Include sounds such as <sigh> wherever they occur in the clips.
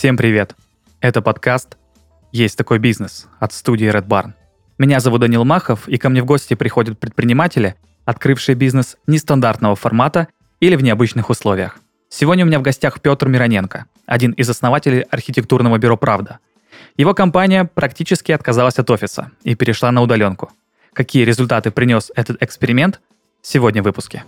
Всем привет! Это подкаст «Есть такой бизнес» от студии Red Barn. Меня зовут Данил Махов, и ко мне в гости приходят предприниматели, открывшие бизнес нестандартного формата или в необычных условиях. Сегодня у меня в гостях Петр Мироненко, один из основателей архитектурного бюро «Правда». Его компания практически отказалась от офиса и перешла на удаленку. Какие результаты принес этот эксперимент? Сегодня в выпуске.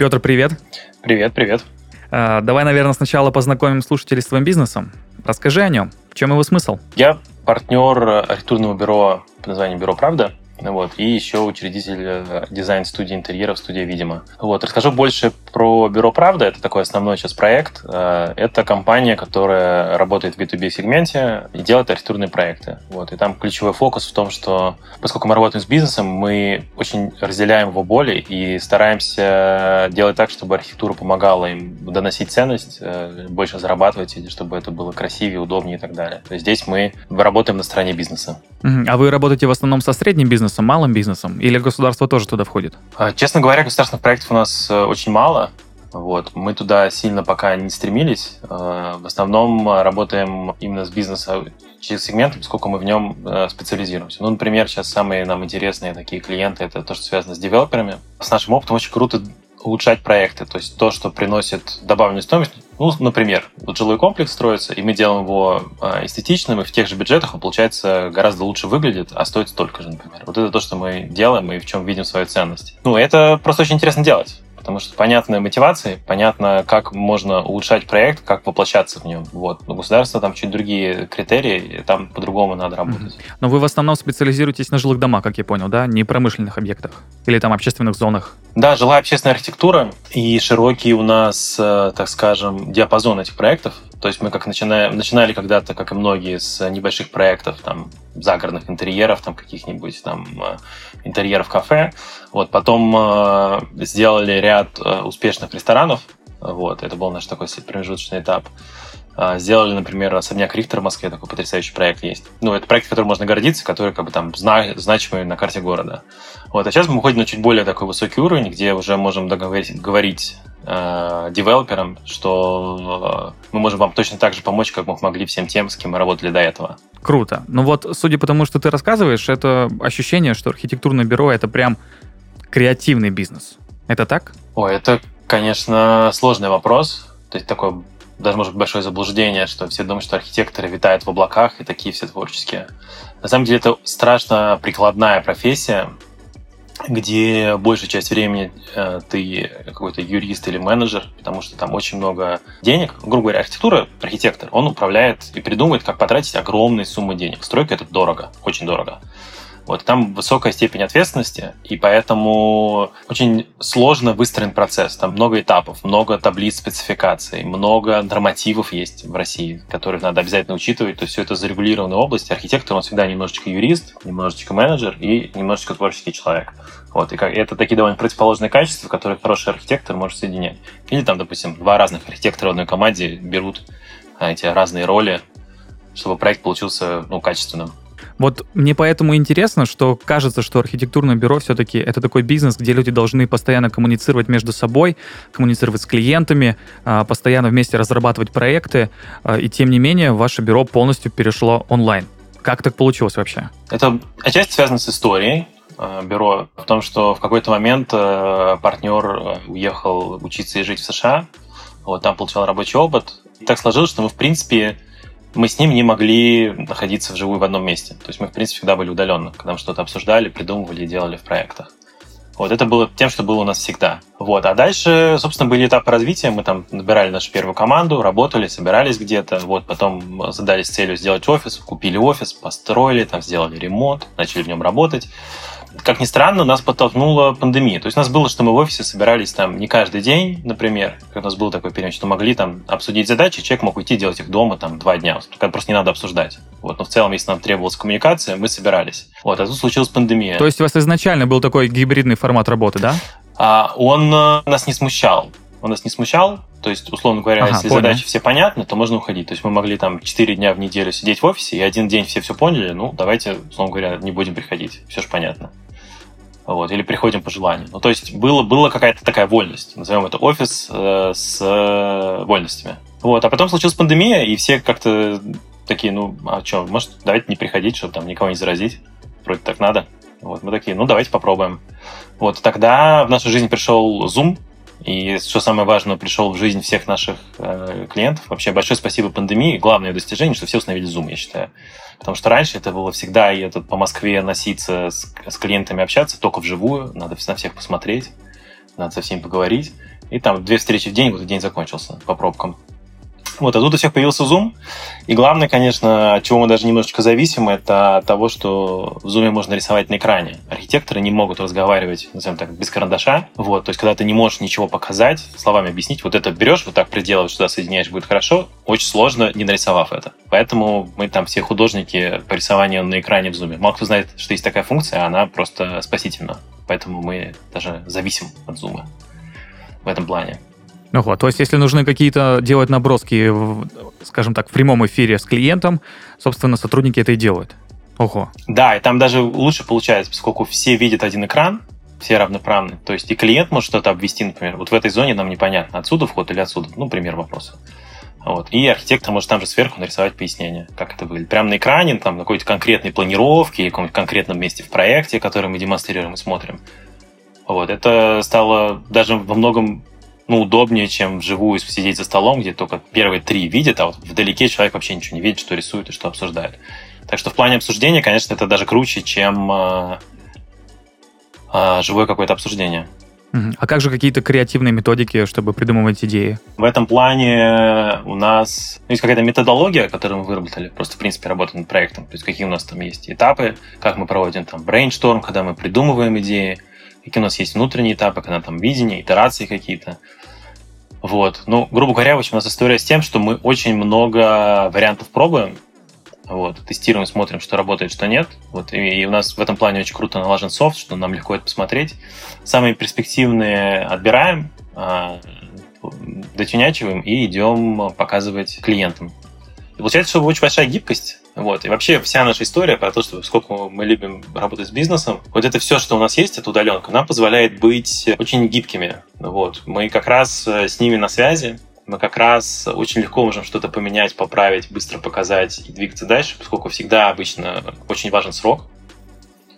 Петр, привет. Привет, привет. А, давай, наверное, сначала познакомим слушателей с твоим бизнесом. Расскажи о нем. В чем его смысл? Я партнер архитектурного бюро под названием «Бюро Правда». Вот, и еще учредитель э, дизайн-студии интерьеров, студия «Видимо». Вот, расскажу больше про Бюро «Правда». Это такой основной сейчас проект. Э, это компания, которая работает в B2B-сегменте и делает архитектурные проекты. Вот, и там ключевой фокус в том, что поскольку мы работаем с бизнесом, мы очень разделяем его боли и стараемся делать так, чтобы архитектура помогала им доносить ценность, э, больше зарабатывать, или чтобы это было красивее, удобнее и так далее. То есть здесь мы работаем на стороне бизнеса. А вы работаете в основном со средним бизнесом, малым бизнесом? Или государство тоже туда входит? А, честно говоря, государственных проектов у нас э, очень мало. Вот. Мы туда сильно пока не стремились. Э, в основном работаем именно с бизнесом через сегмент, поскольку мы в нем э, специализируемся. Ну, например, сейчас самые нам интересные такие клиенты — это то, что связано с девелоперами. С нашим опытом очень круто улучшать проекты, то есть то, что приносит добавленную стоимость. Ну, например, вот жилой комплекс строится, и мы делаем его а, эстетичным, и в тех же бюджетах он, получается, гораздо лучше выглядит, а стоит столько же, например. Вот это то, что мы делаем и в чем видим свою ценность. Ну, это просто очень интересно делать потому что понятны мотивации, понятно, как можно улучшать проект, как воплощаться в нем. Вот. Но государство там чуть другие критерии, там по-другому надо работать. Но вы в основном специализируетесь на жилых домах, как я понял, да? Не промышленных объектах или там общественных зонах? Да, жилая общественная архитектура и широкий у нас, э, так скажем, диапазон этих проектов. То есть мы как начинаем, начинали когда-то, как и многие, с небольших проектов, там, загородных интерьеров, там, каких-нибудь там э, интерьеров кафе. Вот, потом э, сделали ряд э, успешных ресторанов. Вот, это был наш такой промежуточный этап. Э, сделали, например, особняк Рихтер в Москве, такой потрясающий проект есть. Ну, это проект, которым можно гордиться, который как бы там зна- значимый на карте города. Вот, а сейчас мы выходим на чуть более такой высокий уровень, где уже можем договорить, говорить э, девелоперам, что э, мы можем вам точно так же помочь, как мы могли всем тем, с кем мы работали до этого. Круто. Ну вот, судя по тому, что ты рассказываешь, это ощущение, что архитектурное бюро — это прям креативный бизнес. Это так? Ой, это, конечно, сложный вопрос. То есть такое даже, может быть, большое заблуждение, что все думают, что архитекторы витают в облаках и такие все творческие. На самом деле это страшно прикладная профессия, где большая часть времени э, ты какой-то юрист или менеджер, потому что там очень много денег. Грубо говоря, архитектура, архитектор, он управляет и придумывает, как потратить огромные суммы денег. Стройка — это дорого, очень дорого. Вот там высокая степень ответственности, и поэтому очень сложно выстроен процесс. Там много этапов, много таблиц спецификаций, много нормативов есть в России, которых надо обязательно учитывать. То есть все это зарегулированная область. Архитектор, он всегда немножечко юрист, немножечко менеджер и немножечко творческий человек. Вот, и это такие довольно противоположные качества, которые хороший архитектор может соединять. Или там, допустим, два разных архитектора в одной команде берут а, эти разные роли, чтобы проект получился ну, качественным. Вот мне поэтому интересно, что кажется, что архитектурное бюро все-таки это такой бизнес, где люди должны постоянно коммуницировать между собой, коммуницировать с клиентами, а, постоянно вместе разрабатывать проекты, а, и тем не менее ваше бюро полностью перешло онлайн. Как так получилось вообще? Это отчасти связано с историей а, бюро в том, что в какой-то момент партнер уехал учиться и жить в США, вот там получал рабочий опыт. И так сложилось, что мы, в принципе, мы с ним не могли находиться вживую в одном месте. То есть мы, в принципе, всегда были удаленно, когда мы что-то обсуждали, придумывали и делали в проектах. Вот это было тем, что было у нас всегда. Вот. А дальше, собственно, были этапы развития. Мы там набирали нашу первую команду, работали, собирались где-то. Вот. Потом задались целью сделать офис, купили офис, построили, там сделали ремонт, начали в нем работать как ни странно, нас подтолкнула пандемия. То есть у нас было, что мы в офисе собирались там не каждый день, например, как у нас был такой период, что могли там обсудить задачи, человек мог уйти делать их дома там два дня, когда просто не надо обсуждать. Вот, но в целом, если нам требовалась коммуникация, мы собирались. Вот, а тут случилась пандемия. То есть у вас изначально был такой гибридный формат работы, да? А, он э, нас не смущал. Он нас не смущал, то есть, условно говоря, ага, если понял. задачи все понятны, то можно уходить. То есть мы могли там 4 дня в неделю сидеть в офисе, и один день все все поняли, ну, давайте, условно говоря, не будем приходить. Все же понятно. Вот, или приходим по желанию. Ну, то есть было, была какая-то такая вольность, назовем это офис э, с э, вольностями. Вот, а потом случилась пандемия, и все как-то такие, ну, а что, может, давайте не приходить, чтобы там никого не заразить, вроде так надо. Вот, мы такие, ну, давайте попробуем. Вот, тогда в нашу жизнь пришел Zoom, и что самое важное, пришел в жизнь всех наших э, клиентов. Вообще большое спасибо пандемии. Главное достижение, что все установили Zoom, я считаю. Потому что раньше это было всегда и этот по Москве носиться с, с клиентами общаться только вживую, надо на всех посмотреть, надо со всеми поговорить. И там две встречи в день, вот день закончился по пробкам. Вот, а тут у всех появился Zoom. И главное, конечно, от чего мы даже немножечко зависим, это от того, что в Zoom можно рисовать на экране. Архитекторы не могут разговаривать, назовем так, без карандаша. Вот, то есть, когда ты не можешь ничего показать, словами объяснить, вот это берешь, вот так приделываешь, сюда соединяешь, будет хорошо, очень сложно, не нарисовав это. Поэтому мы там все художники по рисованию на экране в Zoom. Мало кто знает, что есть такая функция, она просто спасительна. Поэтому мы даже зависим от Zoom в этом плане. Ого, то есть если нужны какие-то делать наброски, скажем так, в прямом эфире с клиентом, собственно, сотрудники это и делают. Ого. Да, и там даже лучше получается, поскольку все видят один экран, все равноправны. То есть и клиент может что-то обвести, например, вот в этой зоне нам непонятно, отсюда вход или отсюда. Ну, пример вопроса. Вот. И архитектор может там же сверху нарисовать пояснение, как это выглядит. Прямо на экране, там, на какой-то конкретной планировке, или каком-нибудь конкретном месте в проекте, который мы демонстрируем и смотрим. Вот. Это стало даже во многом ну, удобнее, чем вживую сидеть за столом, где только первые три видят, а вот вдалеке человек вообще ничего не видит, что рисует и что обсуждает. Так что в плане обсуждения, конечно, это даже круче, чем э, э, живое какое-то обсуждение. А как же какие-то креативные методики, чтобы придумывать идеи? В этом плане у нас есть какая-то методология, которую мы выработали, просто, в принципе, работаем над проектом. То есть какие у нас там есть этапы, как мы проводим там брейншторм, когда мы придумываем идеи, какие у нас есть внутренние этапы, когда там видение, итерации какие-то. Вот. Ну, грубо говоря, в общем, у нас история с тем, что мы очень много вариантов пробуем, вот, тестируем, смотрим, что работает, что нет. Вот, и, и у нас в этом плане очень круто налажен софт, что нам легко это посмотреть. Самые перспективные отбираем, а, дотюнячиваем и идем показывать клиентам. И получается, что очень большая гибкость вот. И вообще вся наша история про то, что сколько мы любим работать с бизнесом, вот это все, что у нас есть, это удаленка, нам позволяет быть очень гибкими. Вот. Мы как раз э, с ними на связи, мы как раз очень легко можем что-то поменять, поправить, быстро показать и двигаться дальше, поскольку всегда обычно очень важен срок.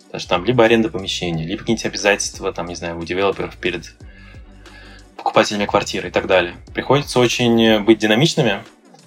Потому что там либо аренда помещения, либо какие-нибудь обязательства, там, не знаю, у девелоперов перед покупателями квартиры и так далее. Приходится очень быть динамичными,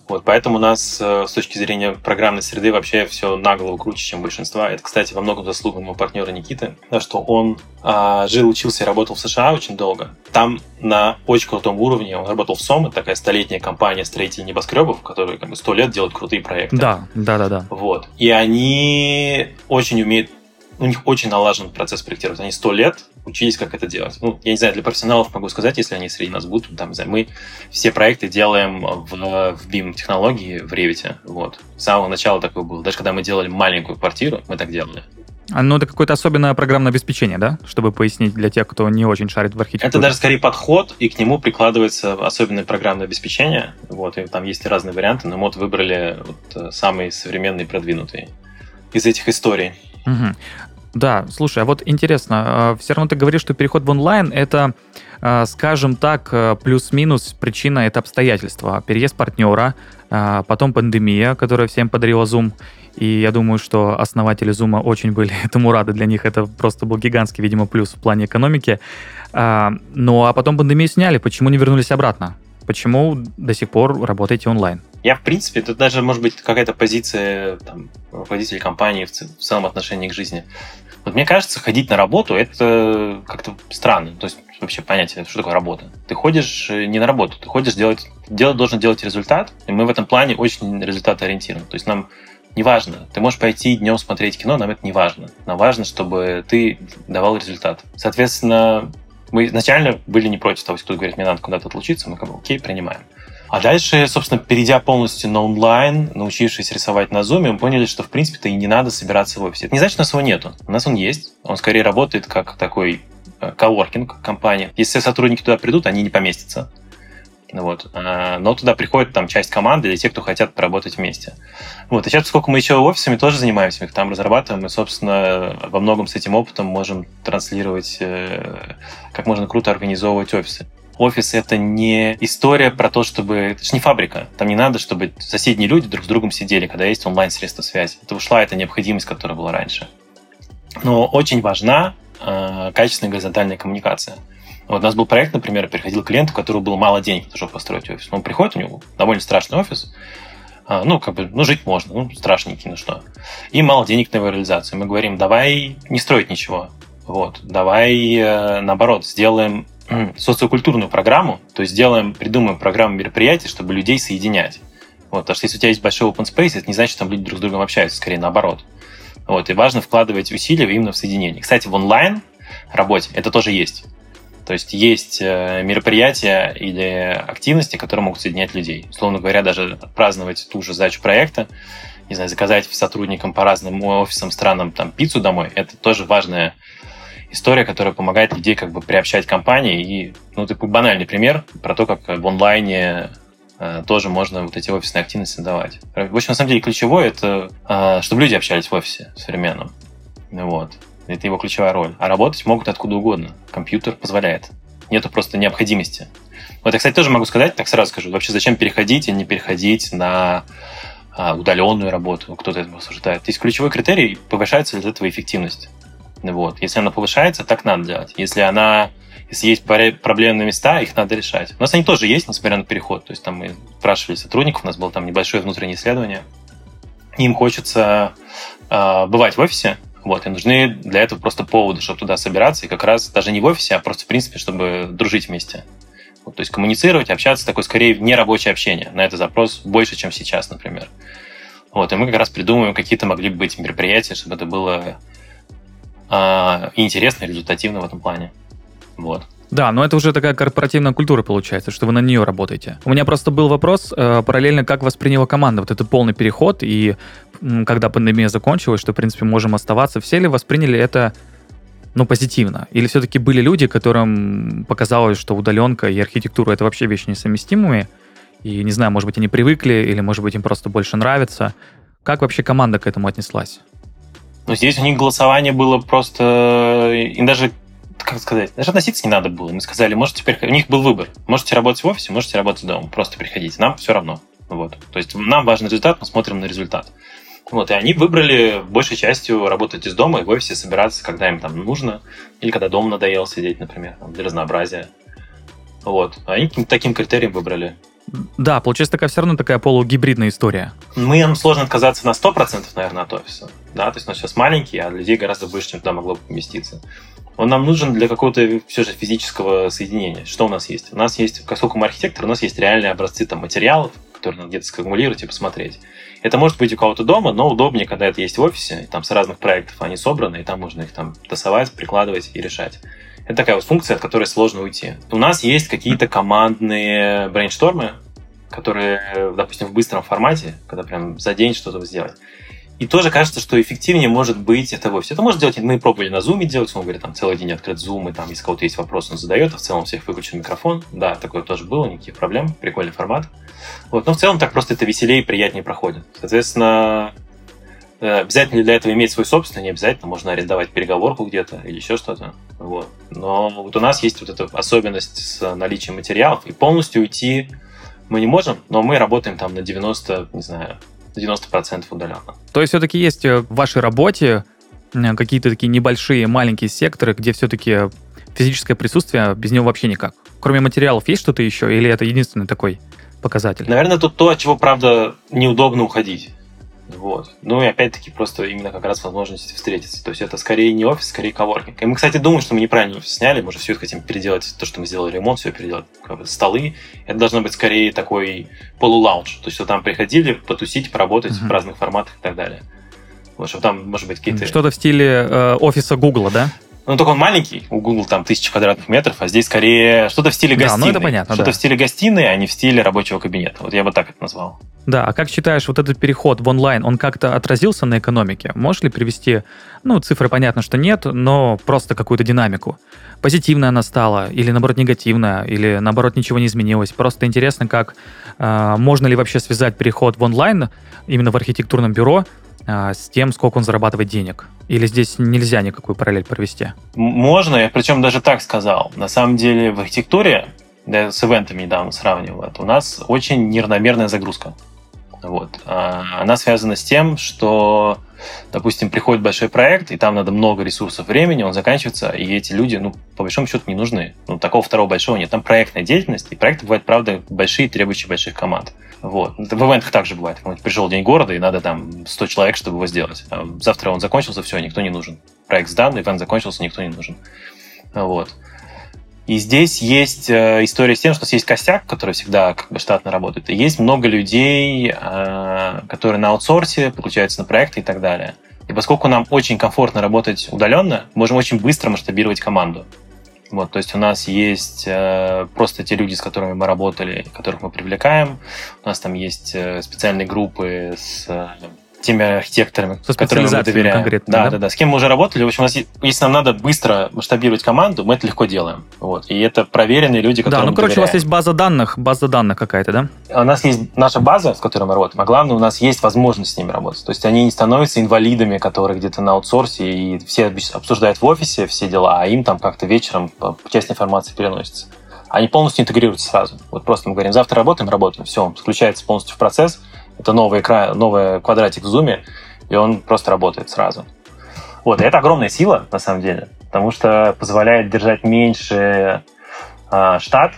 вот, поэтому у нас э, с точки зрения программной среды вообще все на голову круче, чем большинства. Это, кстати, во многом заслуга моего партнера Никиты, что он а, жил, учился и работал в США очень долго. Там на очень крутом уровне он работал в СОМ, это такая столетняя компания строителей небоскребов, которая как бы сто лет делают крутые проекты. Да, да, да, да. Вот. И они очень умеют у них очень налажен процесс проектирования. Они сто лет учились, как это делать. Ну, я не знаю, для профессионалов могу сказать, если они среди нас будут, там, не знаю, мы все проекты делаем в, в BIM-технологии, в Revit. Вот. С самого начала такое было. Даже когда мы делали маленькую квартиру, мы так делали. А, ну, это какое-то особенное программное обеспечение, да? Чтобы пояснить для тех, кто не очень шарит в архитектуре. Это даже скорее подход, и к нему прикладывается особенное программное обеспечение. Вот, и там есть разные варианты, но мы вот выбрали вот э, самые современные продвинутые из этих историй. Угу. Да, слушай, а вот интересно, а, все равно ты говоришь, что переход в онлайн это, а, скажем так, э, плюс-минус причина это обстоятельства. Переезд партнера, а, потом пандемия, которая всем подарила Zoom. И я думаю, что основатели Zoom очень были <laughs> этому рады. Для них это просто был гигантский, видимо, плюс в плане экономики. Ну а потом пандемию сняли. Почему не вернулись обратно? Почему до сих пор работаете онлайн? Я, в принципе, тут даже, может быть, какая-то позиция там, руководителя компании в, в целом отношении к жизни. Вот мне кажется, ходить на работу это как-то странно. То есть вообще понятие, что такое работа. Ты ходишь э, не на работу, ты ходишь делать, делать должен делать результат. И мы в этом плане очень результатоориентированы. То есть нам не важно. Ты можешь пойти днем смотреть кино, нам это не важно. Нам важно, чтобы ты давал результат. Соответственно, мы изначально были не против того, если кто-то говорит, мне надо куда-то отлучиться, мы как бы окей, принимаем. А дальше, собственно, перейдя полностью на онлайн, научившись рисовать на Zoom, мы поняли, что, в принципе-то, и не надо собираться в офисе. Это не значит, что у нас его нету. У нас он есть. Он скорее работает как такой э, коворкинг компания. Если сотрудники туда придут, они не поместятся. Вот. А, но туда приходит там часть команды или те, кто хотят поработать вместе. Вот. И сейчас, поскольку мы еще офисами тоже занимаемся, их там разрабатываем, мы, собственно, во многом с этим опытом можем транслировать, э, как можно круто организовывать офисы. Офис — это не история про то, чтобы... Это же не фабрика. Там не надо, чтобы соседние люди друг с другом сидели, когда есть онлайн-средства связи. Это ушла эта необходимость, которая была раньше. Но очень важна э, качественная горизонтальная коммуникация. Вот у нас был проект, например, приходил клиент, у которого было мало денег, чтобы построить офис. Он приходит, у него довольно страшный офис, а, ну, как бы, ну, жить можно, ну, страшненький, ну что. И мало денег на его реализацию. Мы говорим, давай не строить ничего, вот, давай, э, наоборот, сделаем социокультурную программу, то есть сделаем, придумаем программу мероприятий, чтобы людей соединять. Вот, потому что если у тебя есть большой open space, это не значит, что там люди друг с другом общаются, скорее наоборот. Вот, и важно вкладывать усилия именно в соединение. Кстати, в онлайн работе это тоже есть. То есть есть э, мероприятия или активности, которые могут соединять людей. Условно говоря, даже праздновать ту же задачу проекта, не знаю, заказать сотрудникам по разным офисам, странам там пиццу домой, это тоже важная история, которая помогает людей как бы приобщать к компании. И, ну, такой банальный пример про то, как в онлайне э, тоже можно вот эти офисные активности давать. В общем, на самом деле, ключевое это, э, чтобы люди общались в офисе современном. Вот. Это его ключевая роль. А работать могут откуда угодно. Компьютер позволяет. Нету просто необходимости. Вот я, кстати, тоже могу сказать, так сразу скажу, вообще зачем переходить или не переходить на удаленную работу, кто-то это обсуждает. То есть ключевой критерий, повышается ли от этого эффективность. Вот. Если она повышается, так надо делать. Если она если есть проблемные места, их надо решать. У нас они тоже есть, несмотря на переход. То есть там мы спрашивали сотрудников, у нас было там небольшое внутреннее исследование. Им хочется э, бывать в офисе, вот, и нужны для этого просто поводы, чтобы туда собираться, и как раз даже не в офисе, а просто в принципе, чтобы дружить вместе. Вот, то есть коммуницировать, общаться, такое скорее нерабочее общение. На этот запрос больше, чем сейчас, например. Вот, и мы как раз придумываем, какие-то могли бы быть мероприятия, чтобы это было э, интересно и результативно в этом плане. Вот. Да, но это уже такая корпоративная культура получается, что вы на нее работаете. У меня просто был вопрос э, параллельно, как восприняла команда вот этот полный переход, и когда пандемия закончилась, что, в принципе, можем оставаться, все ли восприняли это ну, позитивно? Или все-таки были люди, которым показалось, что удаленка и архитектура — это вообще вещи несовместимые, и, не знаю, может быть, они привыкли, или, может быть, им просто больше нравится. Как вообще команда к этому отнеслась? Ну, здесь у них голосование было просто... И даже как сказать, даже относиться не надо было. Мы сказали, можете теперь... У них был выбор. Можете работать в офисе, можете работать дома. Просто приходите. Нам все равно. Вот. То есть нам важен результат, мы смотрим на результат. Вот, и они выбрали большей частью работать из дома и в офисе собираться, когда им там нужно, или когда дома надоело сидеть, например, для разнообразия. Вот. Они таким критерием выбрали. Да, получается такая все равно такая полугибридная история. Мы нам сложно отказаться на 100%, наверное, от офиса. Да, то есть нас сейчас маленький, а людей гораздо больше, чем туда могло бы поместиться он нам нужен для какого-то все же физического соединения. Что у нас есть? У нас есть, поскольку мы архитектор, у нас есть реальные образцы там, материалов, которые надо где-то скакумулировать и посмотреть. Это может быть у кого-то дома, но удобнее, когда это есть в офисе, и там с разных проектов они собраны, и там можно их там тасовать, прикладывать и решать. Это такая вот функция, от которой сложно уйти. У нас есть какие-то командные брейнштормы, которые, допустим, в быстром формате, когда прям за день что-то сделать. И тоже кажется, что эффективнее может быть это вовсе. Это можно делать, мы пробовали на Zoom делать, он говорит, там целый день открыт Zoom, и там, если кого-то есть вопрос, он задает, а в целом всех выключен микрофон. Да, такое тоже было, никаких проблем, прикольный формат. Вот, но в целом так просто это веселее и приятнее проходит. Соответственно, обязательно для этого иметь свой собственный, не обязательно, можно арендовать переговорку где-то или еще что-то. Вот. Но вот у нас есть вот эта особенность с наличием материалов, и полностью уйти мы не можем, но мы работаем там на 90, не знаю, 90% удаленно. То есть все-таки есть э, в вашей работе э, какие-то такие небольшие, маленькие секторы, где все-таки физическое присутствие без него вообще никак. Кроме материалов есть что-то еще, или это единственный такой показатель? Наверное, тут то, от чего, правда, неудобно уходить. Вот. Ну и опять-таки просто именно как раз возможность встретиться. То есть это скорее не офис, скорее коворкинг. И мы, кстати, думаем, что мы неправильно офис сняли, мы же все это хотим переделать, то, что мы сделали ремонт, все переделать. Столы. Это должно быть скорее такой полулаунж. То есть что там приходили потусить, поработать uh-huh. в разных форматах и так далее. Вот, чтобы там, может быть, какие-то... Что-то в стиле э, офиса Гугла, да? Ну, только он маленький, у Google там тысяча квадратных метров, а здесь скорее что-то в стиле гостиной. Да, ну это понятно, Что-то да. в стиле гостиной, а не в стиле рабочего кабинета. Вот я бы так это назвал. Да, а как считаешь, вот этот переход в онлайн, он как-то отразился на экономике? Можешь ли привести, ну, цифры понятно, что нет, но просто какую-то динамику? Позитивная она стала, или наоборот негативная, или наоборот ничего не изменилось? Просто интересно, как э, можно ли вообще связать переход в онлайн именно в архитектурном бюро с тем, сколько он зарабатывает денег? Или здесь нельзя никакую параллель провести? Можно, я причем даже так сказал. На самом деле в архитектуре, да, с ивентами недавно сравнивал это, у нас очень неравномерная загрузка. Вот. А, она связана с тем, что, допустим, приходит большой проект, и там надо много ресурсов времени, он заканчивается, и эти люди, ну, по большому счету, не нужны. Ну, такого второго большого нет. Там проектная деятельность, и проекты бывают, правда, большие, требующие больших команд. Вот. В ивентах также бывает. Пришел день города, и надо там 100 человек, чтобы его сделать. Завтра он закончился, все, никто не нужен. Проект сдан, ивент закончился, никто не нужен. Вот. И здесь есть э, история с тем, что есть костяк, который всегда как бы штатно работает, и есть много людей, э, которые на аутсорсе подключаются на проекты и так далее. И поскольку нам очень комфортно работать удаленно, можем очень быстро масштабировать команду. Вот, то есть у нас есть э, просто те люди, с которыми мы работали, которых мы привлекаем. У нас там есть э, специальные группы с э, теми архитекторами, Со которым мы доверяем. Конкретно, да, да, да, да. С кем мы уже работали. В общем, у нас, если нам надо быстро масштабировать команду, мы это легко делаем. Вот. И это проверенные люди, которые. Да, ну, короче, доверяем. у вас есть база данных, база данных какая-то, да? У нас есть наша база, с которой мы работаем, а главное, у нас есть возможность с ними работать. То есть они не становятся инвалидами, которые где-то на аутсорсе, и все обсуждают в офисе все дела, а им там как-то вечером часть информации переносится. Они полностью интегрируются сразу. Вот просто мы говорим, завтра работаем, работаем. Все, он включается полностью в процесс, это новый экран, новый квадратик в зуме, и он просто работает сразу. Вот, и это огромная сила, на самом деле, потому что позволяет держать меньше э, штат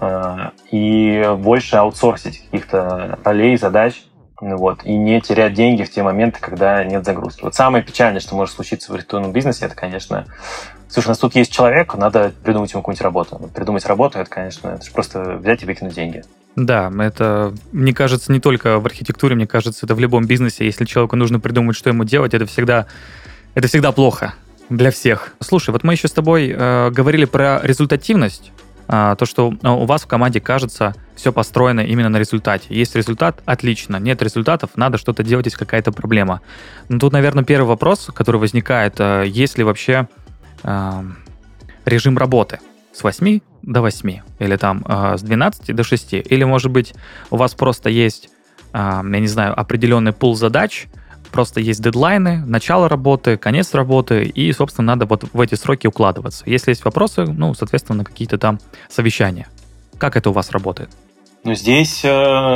э, и больше аутсорсить каких-то ролей, задач, вот, и не терять деньги в те моменты, когда нет загрузки. Вот самое печальное, что может случиться в архитектурном бизнесе, это, конечно, слушай, у нас тут есть человек, надо придумать ему какую-нибудь работу. придумать работу, это, конечно, это же просто взять и выкинуть деньги. Да, это, мне кажется, не только в архитектуре, мне кажется, это в любом бизнесе. Если человеку нужно придумать, что ему делать, это всегда, это всегда плохо для всех. Слушай, вот мы еще с тобой э, говорили про результативность, э, то, что э, у вас в команде, кажется, все построено именно на результате. Есть результат, отлично. Нет результатов, надо что-то делать, есть какая-то проблема. Но тут, наверное, первый вопрос, который возникает, э, есть ли вообще режим работы с 8 до 8, или там э, с 12 до 6, или, может быть, у вас просто есть, э, я не знаю, определенный пул задач, просто есть дедлайны, начало работы, конец работы, и, собственно, надо вот в эти сроки укладываться. Если есть вопросы, ну, соответственно, какие-то там совещания. Как это у вас работает? Ну, здесь, э,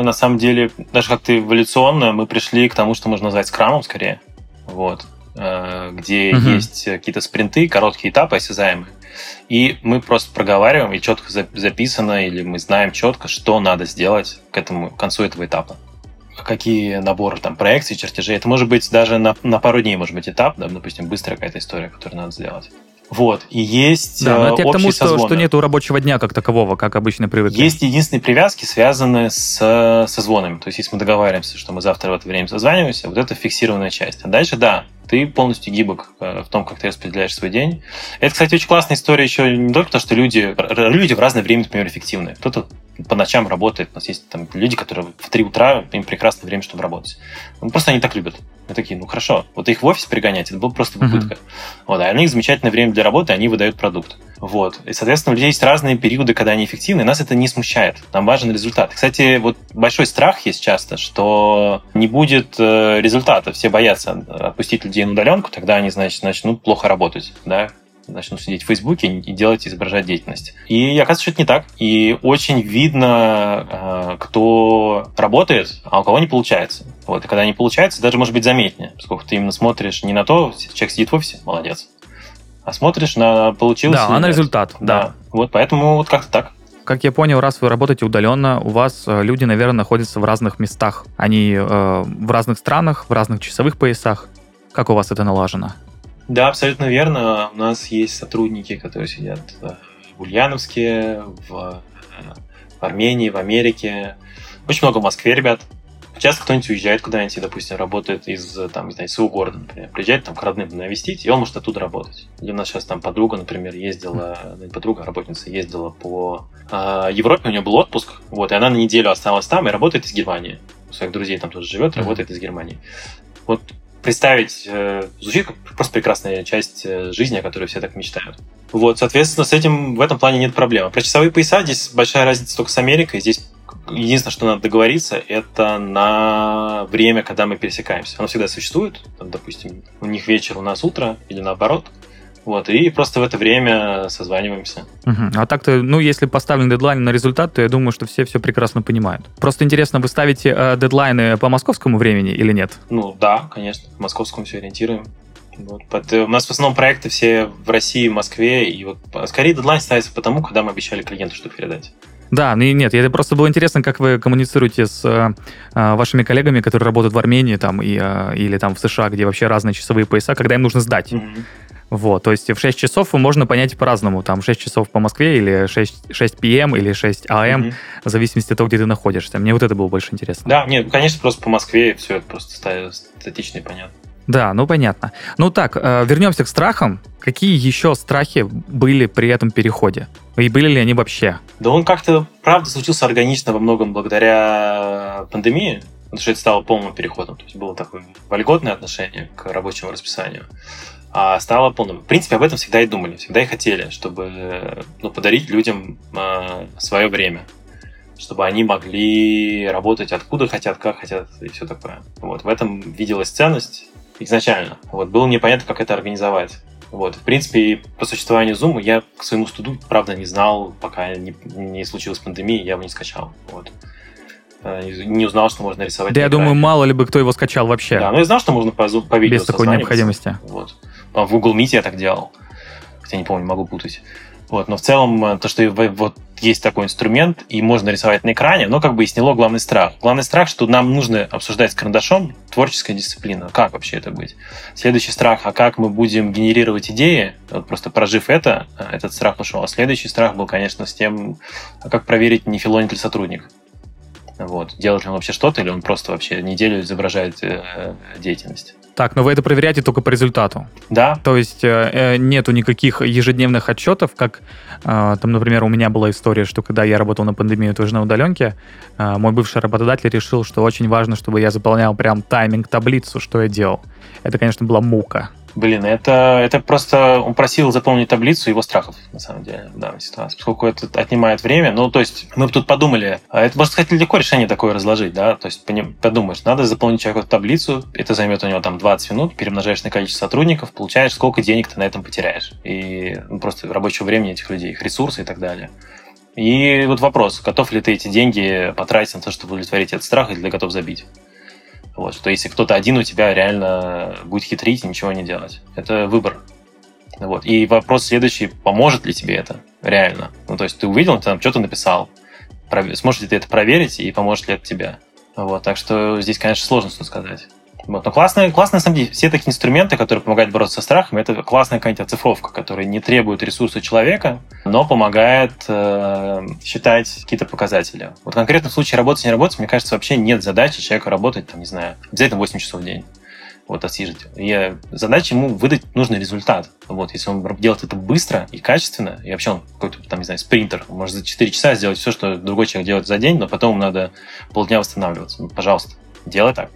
на самом деле, даже как-то эволюционно мы пришли к тому, что можно назвать скрамом скорее. Вот. Э, где угу. есть какие-то спринты, короткие этапы осязаемые. И мы просто проговариваем, и четко записано, или мы знаем четко, что надо сделать к этому к концу этого этапа. Какие наборы там проекций, чертежей. Это может быть даже на, на пару дней, может быть, этап, да, допустим, быстрая какая-то история, которую надо сделать. Вот, и есть Да, но это к тому, что, что нету рабочего дня как такового, как обычно привыкли. Есть единственные привязки, связанные с созвонами. То есть, если мы договариваемся, что мы завтра в это время созваниваемся, вот это фиксированная часть. А дальше, да, ты полностью гибок э, в том, как ты распределяешь свой день. Это, кстати, очень классная история еще не только то, что люди, люди в разное время, например, эффективны. Кто-то по ночам работает. У нас есть там люди, которые в 3 утра, им прекрасное время, чтобы работать. Ну, просто они так любят. Мы такие, ну хорошо, вот их в офис пригонять, это было просто попытка. Uh-huh. Вот, а у них замечательное время для работы, они выдают продукт. Вот. И, соответственно, у людей есть разные периоды, когда они эффективны, и нас это не смущает. Нам важен результат. Кстати, вот большой страх есть часто, что не будет э, результата. Все боятся отпустить людей на удаленку, тогда они, значит, начнут плохо работать. Да? Начнут сидеть в Фейсбуке и делать, изображать деятельность. И оказывается, что это не так. И очень видно, э, кто работает, а у кого не получается. Вот. И когда не получается, даже может быть заметнее, поскольку ты именно смотришь не на то, человек сидит в офисе, молодец, а смотришь на получилось. Да, а на результат. Да. да. Вот поэтому вот как-то так. Как я понял, раз вы работаете удаленно, у вас э, люди, наверное, находятся в разных местах. Они э, в разных странах, в разных часовых поясах. Как у вас это налажено? Да, абсолютно верно. У нас есть сотрудники, которые сидят в Ульяновске, в, в Армении, в Америке. Очень много в Москве ребят. Часто кто-нибудь уезжает куда-нибудь, допустим, работает из, там, не знаю, своего города, например. Приезжает там к родным навестить, и он может оттуда работать. Или у нас сейчас там подруга, например, ездила, ну, подруга, работница, ездила по э, Европе, у нее был отпуск, вот, и она на неделю осталась там и работает из Германии. у своих друзей там тоже живет, работает из Германии. Вот представить, э, звучит как просто прекрасная часть э, жизни, о которой все так мечтают. Вот, соответственно, с этим в этом плане нет проблем. Про часовые пояса здесь большая разница только с Америкой. Здесь единственное, что надо договориться, это на время, когда мы пересекаемся. Оно всегда существует. Там, допустим, у них вечер, у нас утро или наоборот. Вот, и просто в это время созваниваемся. Угу. А так-то, ну, если поставлен дедлайн на результат, то я думаю, что все все прекрасно понимают. Просто интересно, вы ставите э, дедлайны по московскому времени или нет? Ну, да, конечно, по московскому все ориентируем. Вот. Э, у нас в основном проекты все в России, в Москве, и вот скорее дедлайн ставится потому, когда мы обещали клиенту что передать. Да, ну и нет, это просто было интересно, как вы коммуницируете с э, э, вашими коллегами, которые работают в Армении там, и, э, или там в США, где вообще разные часовые пояса, когда им нужно сдать. Mm-hmm. Вот, то есть в 6 часов можно понять по-разному. Там 6 часов по Москве или 6, 6 PM или 6 AM, mm-hmm. в зависимости от того, где ты находишься. Мне вот это было больше интересно. Да, нет, конечно, просто по Москве все это просто статично и понятно. Да, ну понятно. Ну так, э, вернемся к страхам. Какие еще страхи были при этом переходе? И были ли они вообще? Да он как-то, правда, случился органично во многом благодаря пандемии, потому что это стало полным переходом. То есть было такое вольготное отношение к рабочему расписанию а стало полным. В принципе, об этом всегда и думали, всегда и хотели, чтобы ну, подарить людям э, свое время, чтобы они могли работать откуда хотят, как хотят и все такое. Вот в этом виделась ценность изначально. Вот было непонятно, как это организовать. Вот. В принципе, по существованию Zoom я к своему студу, правда, не знал, пока не, не случилась пандемия, я его не скачал. Вот. Э, не узнал, что можно рисовать. Да, я думаю, мало ли бы кто его скачал вообще. Да, но я знал, что можно по, по видео Без такой необходимости. Вот. В Google Meet я так делал. Хотя не помню, могу путать. Вот, но в целом э, то, что вот есть такой инструмент, и можно рисовать на экране, но как бы и сняло главный страх. Главный страх, что нам нужно обсуждать с карандашом творческая дисциплина. Как вообще это быть? Следующий страх, а как мы будем генерировать идеи? Вот просто прожив это, э, этот страх ушел. А следующий страх был, конечно, с тем, а как проверить, не филонит ли сотрудник. Вот. Делает ли он вообще что-то, или он просто вообще неделю изображает э, деятельность. Так, но вы это проверяете только по результату. Да. То есть э, э, нету никаких ежедневных отчетов, как э, там, например, у меня была история, что когда я работал на пандемию тоже на удаленке, э, мой бывший работодатель решил, что очень важно, чтобы я заполнял прям тайминг таблицу, что я делал. Это, конечно, была мука. Блин, это, это просто он просил заполнить таблицу его страхов, на самом деле, в данной ситуации, поскольку это отнимает время. Ну, то есть мы тут подумали, а это, можно сказать, легко решение такое разложить, да, то есть подумаешь, надо заполнить человеку таблицу, это займет у него там 20 минут, перемножаешь на количество сотрудников, получаешь, сколько денег ты на этом потеряешь. И ну, просто рабочего времени этих людей, их ресурсы и так далее. И вот вопрос, готов ли ты эти деньги потратить на то, чтобы удовлетворить этот страх, или ты готов забить? Вот, что если кто-то один у тебя реально будет хитрить и ничего не делать. Это выбор. Вот. И вопрос следующий, поможет ли тебе это реально? Ну, то есть ты увидел, ты там что-то написал, сможешь ли ты это проверить и поможет ли это тебе? Вот, так что здесь, конечно, сложно что сказать. Вот. Но классные, классные, на самом деле, все такие инструменты, которые помогают бороться со страхом, это классная какая-нибудь оцифровка, которая не требует ресурса человека, но помогает э, считать какие-то показатели. Вот конкретно в случае работы, не работы, мне кажется, вообще нет задачи человека работать, там, не знаю, обязательно 8 часов в день вот отсиживать. И задача ему выдать нужный результат. Вот, если он делает это быстро и качественно, и вообще он какой-то, там, не знаю, спринтер, может за 4 часа сделать все, что другой человек делает за день, но потом ему надо полдня восстанавливаться. Ну, пожалуйста, делай так.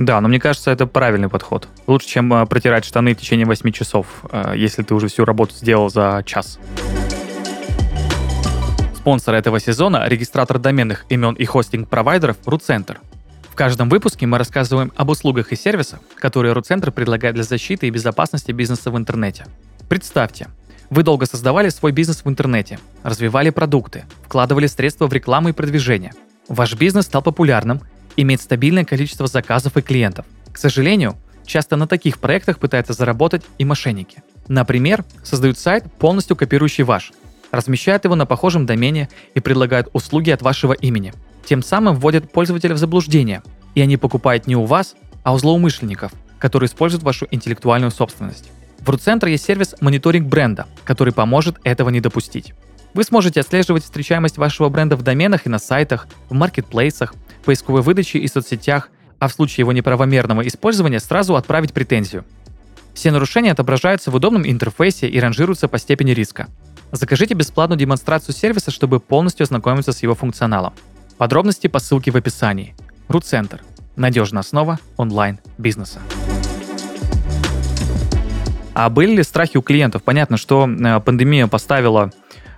Да, но мне кажется, это правильный подход. Лучше, чем э, протирать штаны в течение 8 часов, э, если ты уже всю работу сделал за час. Спонсор этого сезона – регистратор доменных имен и хостинг-провайдеров RootCenter. В каждом выпуске мы рассказываем об услугах и сервисах, которые RootCenter предлагает для защиты и безопасности бизнеса в интернете. Представьте, вы долго создавали свой бизнес в интернете, развивали продукты, вкладывали средства в рекламу и продвижение. Ваш бизнес стал популярным, имеет стабильное количество заказов и клиентов. К сожалению, часто на таких проектах пытаются заработать и мошенники. Например, создают сайт, полностью копирующий ваш, размещают его на похожем домене и предлагают услуги от вашего имени. Тем самым вводят пользователя в заблуждение, и они покупают не у вас, а у злоумышленников, которые используют вашу интеллектуальную собственность. В RootCenter есть сервис мониторинг бренда, который поможет этого не допустить. Вы сможете отслеживать встречаемость вашего бренда в доменах и на сайтах, в маркетплейсах, поисковой выдаче и соцсетях, а в случае его неправомерного использования сразу отправить претензию. Все нарушения отображаются в удобном интерфейсе и ранжируются по степени риска. Закажите бесплатную демонстрацию сервиса, чтобы полностью ознакомиться с его функционалом. Подробности по ссылке в описании. Руцентр. Надежная основа онлайн-бизнеса. А были ли страхи у клиентов? Понятно, что э, пандемия поставила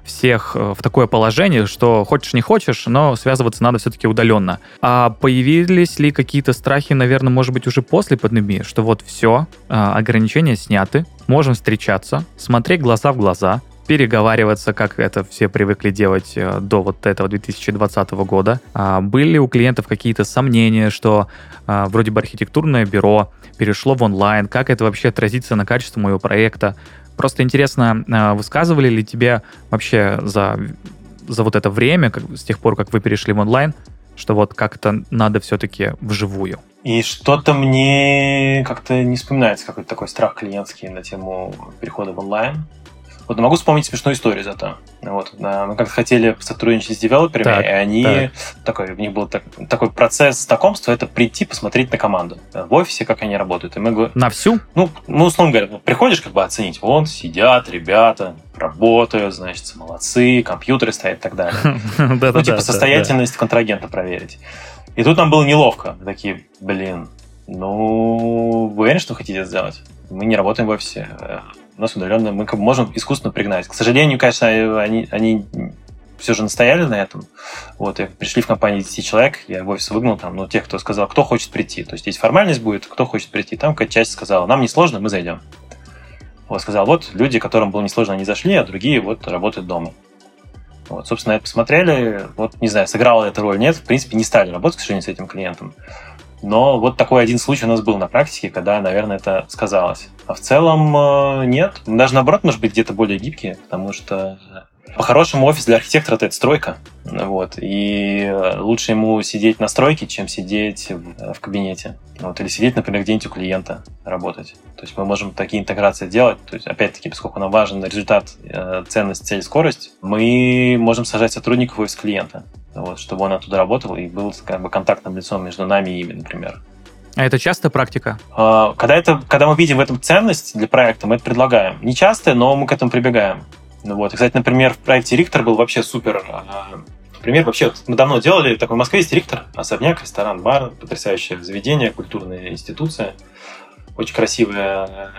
всех э, в такое положение, что хочешь не хочешь, но связываться надо все-таки удаленно. А появились ли какие-то страхи, наверное, может быть, уже после пандемии, что вот все, э, ограничения сняты, можем встречаться, смотреть глаза в глаза, переговариваться, как это все привыкли делать э, до вот этого 2020 года. А были у клиентов какие-то сомнения, что вроде бы архитектурное бюро перешло в онлайн, как это вообще отразится на качество моего проекта? Просто интересно, а, высказывали ли тебе вообще за, за вот это время, как, с тех пор, как вы перешли в онлайн, что вот как-то надо все-таки вживую? И что-то мне как-то не вспоминается какой-то такой страх клиентский на тему перехода в онлайн. Вот могу вспомнить смешную историю зато. Вот, мы как-то хотели сотрудничать с девелоперами, так, и они так. такой, у них был так, такой процесс знакомства, это прийти посмотреть на команду в офисе, как они работают. И мы на всю? Ну, ну, условно говоря, приходишь как бы оценить, вон сидят ребята, работают, значит, молодцы, компьютеры стоят и так далее. <laughs> Ну, типа состоятельность контрагента проверить. И тут нам было неловко. Такие, блин, ну, вы уверены, что хотите сделать? Мы не работаем в офисе нас удаленно мы можем искусственно пригнать. К сожалению, конечно, они, они все же настояли на этом. Вот, и пришли в компанию 10 человек, я в офис выгнал там, ну, тех, кто сказал, кто хочет прийти. То есть здесь формальность будет, кто хочет прийти. Там какая-то часть сказала, нам не сложно, мы зайдем. Вот, сказал, вот люди, которым было несложно, они зашли, а другие вот работают дома. Вот, собственно, это посмотрели, вот, не знаю, сыграла эта роль, нет, в принципе, не стали работать, к сожалению, с этим клиентом. Но вот такой один случай у нас был на практике, когда, наверное, это сказалось. А в целом э, нет. Даже наоборот, может быть, где-то более гибкие, потому что по-хорошему офис для архитектора это стройка. Вот. И лучше ему сидеть на стройке, чем сидеть в, в кабинете. Вот. Или сидеть, например, где-нибудь у клиента работать. То есть мы можем такие интеграции делать. То есть, опять-таки, поскольку нам важен результат, э, ценность, цель, скорость, мы можем сажать сотрудников в офис клиента вот, чтобы он оттуда работал и был как бы контактным лицом между нами и ими, например. А это часто практика? А, когда, это, когда мы видим в этом ценность для проекта, мы это предлагаем. Не часто, но мы к этому прибегаем. Ну, вот. И, кстати, например, в проекте Риктор был вообще супер а, пример. Вообще, мы давно делали, такой в Москве есть Риктор, особняк, ресторан, бар, потрясающее заведение, культурная институция. Очень красивая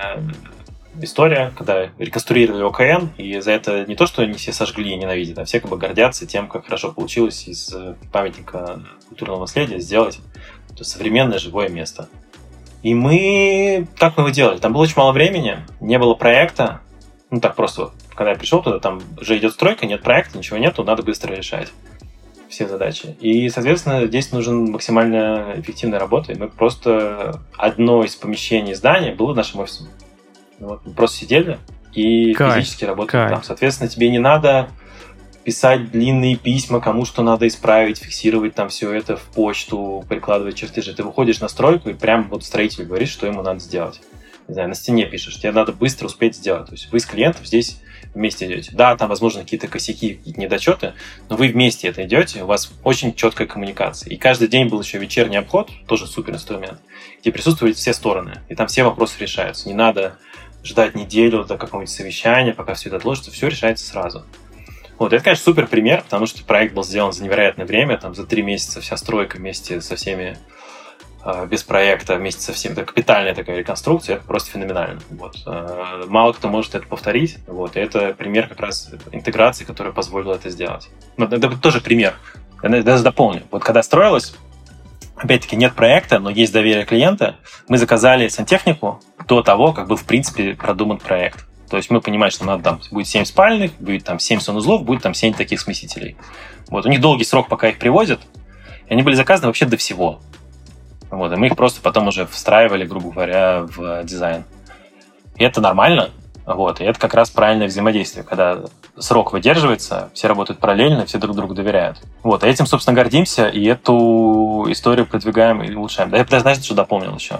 история, когда реконструировали ОКН, и за это не то, что они все сожгли и ненавидят, а все как бы гордятся тем, как хорошо получилось из э, памятника культурного наследия сделать современное живое место. И мы... Как мы его делали? Там было очень мало времени, не было проекта. Ну, так просто, когда я пришел туда, там уже идет стройка, нет проекта, ничего нету, надо быстро решать все задачи. И, соответственно, здесь нужен максимально эффективная работа. И мы просто одно из помещений здания было нашим офисом. Вот, мы просто сидели и кайф, физически работали кайф. там. Соответственно, тебе не надо писать длинные письма, кому что надо исправить, фиксировать там все это в почту, прикладывать чертежи. Ты выходишь на стройку и прям вот строитель говорит, что ему надо сделать. Не знаю, на стене пишешь, тебе надо быстро успеть сделать. То есть вы с клиентом здесь вместе идете. Да, там, возможно, какие-то косяки, какие-то недочеты, но вы вместе это идете, у вас очень четкая коммуникация. И каждый день был еще вечерний обход, тоже супер инструмент, где присутствуют все стороны, и там все вопросы решаются. Не надо ждать неделю до какого-нибудь совещания, пока все это отложится, все решается сразу. Вот, это, конечно, супер пример, потому что проект был сделан за невероятное время, там за три месяца вся стройка вместе со всеми без проекта, вместе со всеми, это капитальная такая реконструкция, это просто феноменально. Вот. Э, мало кто может это повторить, вот, и это пример как раз интеграции, которая позволила это сделать. Но это тоже пример. Я даже дополню. Вот когда строилось, опять-таки, нет проекта, но есть доверие клиента, мы заказали сантехнику до того, как был, в принципе, продуман проект. То есть мы понимаем, что надо там будет 7 спальных, будет там 7 санузлов, будет там 7 таких смесителей. Вот. У них долгий срок, пока их привозят, и они были заказаны вообще до всего. Вот. И мы их просто потом уже встраивали, грубо говоря, в дизайн. И это нормально, вот, и это как раз правильное взаимодействие, когда срок выдерживается, все работают параллельно, все друг другу доверяют. Вот, и этим, собственно, гордимся, и эту историю продвигаем и улучшаем. Да, я, знаете, что дополнил еще?